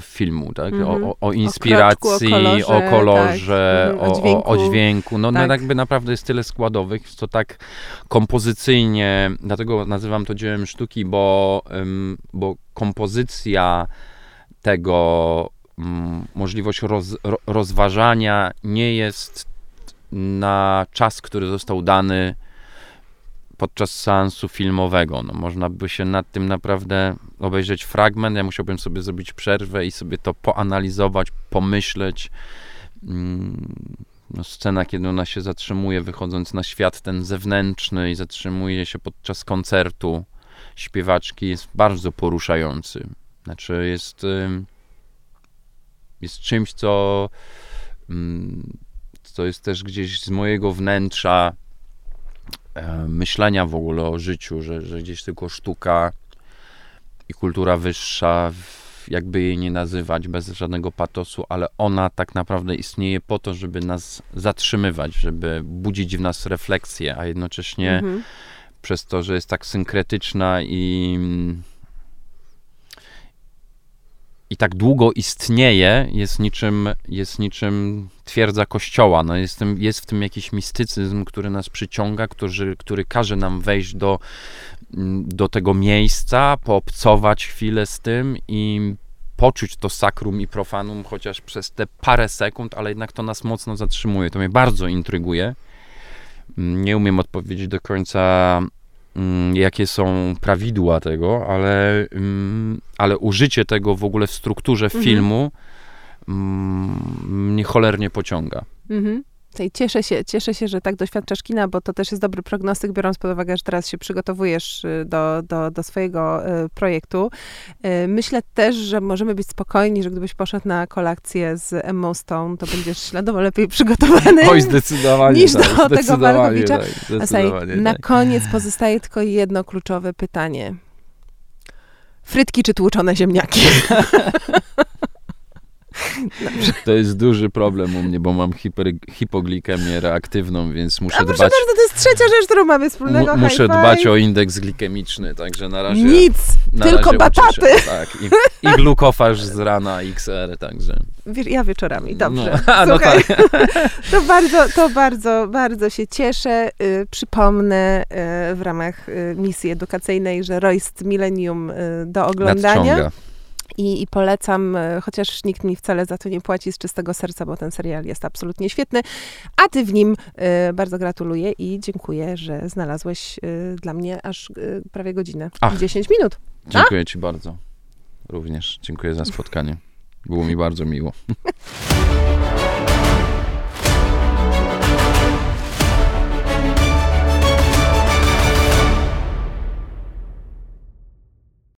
filmu, tak? Mm -hmm. o, mhm. o, inspiracji, o, kolorze, o, kolorze tak. o, mhm. dźwięku. o, dźwięku. No, no tak. no jakby naprawdę jest tyle składowych, to tak kompozycyjnie, dlatego nazywam to dziełem sztuki, bo, bo kompozycja tego możliwość roz, rozważania nie jest na czas, który został dany podczas seansu filmowego. No, można by się nad tym naprawdę obejrzeć fragment. Ja musiałbym sobie zrobić przerwę i sobie to poanalizować, pomyśleć. no, scena, kiedy ona się zatrzymuje, wychodząc na świat ten zewnętrzny i zatrzymuje się podczas koncertu śpiewaczki, jest bardzo poruszający. Znaczy, jest, jest czymś, co, mm, co jest też gdzieś z mojego wnętrza e, myślenia w ogóle o życiu, że, że gdzieś tylko sztuka i kultura wyższa jakby jej nie nazywać, bez żadnego patosu, ale ona tak naprawdę istnieje po to, żeby nas zatrzymywać, żeby budzić w nas refleksję, a jednocześnie mhm. przez to, że jest tak synkretyczna i i tak długo istnieje, jest niczym, jest niczym twierdza kościoła. No jest, tym, jest w tym jakiś mistycyzm, który nas przyciąga, który, który każe nam wejść do, do tego miejsca, poobcować chwilę z tym i poczuć to sakrum i profanum chociaż przez te parę sekund, ale jednak to nas mocno zatrzymuje. To mnie bardzo intryguje. Nie umiem odpowiedzieć do końca, mm, jakie są prawidła tego, ale, mm, ale użycie tego w ogóle w strukturze mhm. filmu mm, mnie cholernie pociąga. Mhm. I cieszę się, cieszę się, że tak doświadczasz kina, bo to też jest dobry prognostyk, biorąc pod uwagę, że teraz się przygotowujesz y, do, do, do swojego y, projektu. Y, myślę też, że możemy być spokojni, że gdybyś poszedł na kolację z Emma Stone, to będziesz śladowo lepiej przygotowany. Oj, zdecydowanie niż tak, do tego Markowicza. Tak, tak. Na koniec pozostaje tylko jedno kluczowe pytanie. Frytki czy tłuczone ziemniaki? To jest duży problem u mnie, bo mam hiper, hipoglikemię reaktywną, więc muszę A dbać... Bardzo, to jest trzecia rzecz, którą mamy wspólnego. M muszę dbać o indeks glikemiczny, także na razie... Nic, na tylko razie bataty. Tak, i, i glukofaż z rana XR, także... Ja wieczorami, dobrze. No, a, no tak. to bardzo, to bardzo, bardzo się cieszę. Y, przypomnę y, w ramach y, misji edukacyjnej, że Royst Millennium do oglądania. Nadciąga. I, I, polecam, e, chociaż nikt mi wcale za to nie płaci z czystego serca, bo ten serial jest absolutnie świetny. A ty w nim y, bardzo gratuluję i dziękuję, że znalazłeś y, dla mnie aż prawie godzinę. Ach, 10 minut. Dziękuję A? ci bardzo. Również dziękuję za spotkanie. Było mi bardzo miło.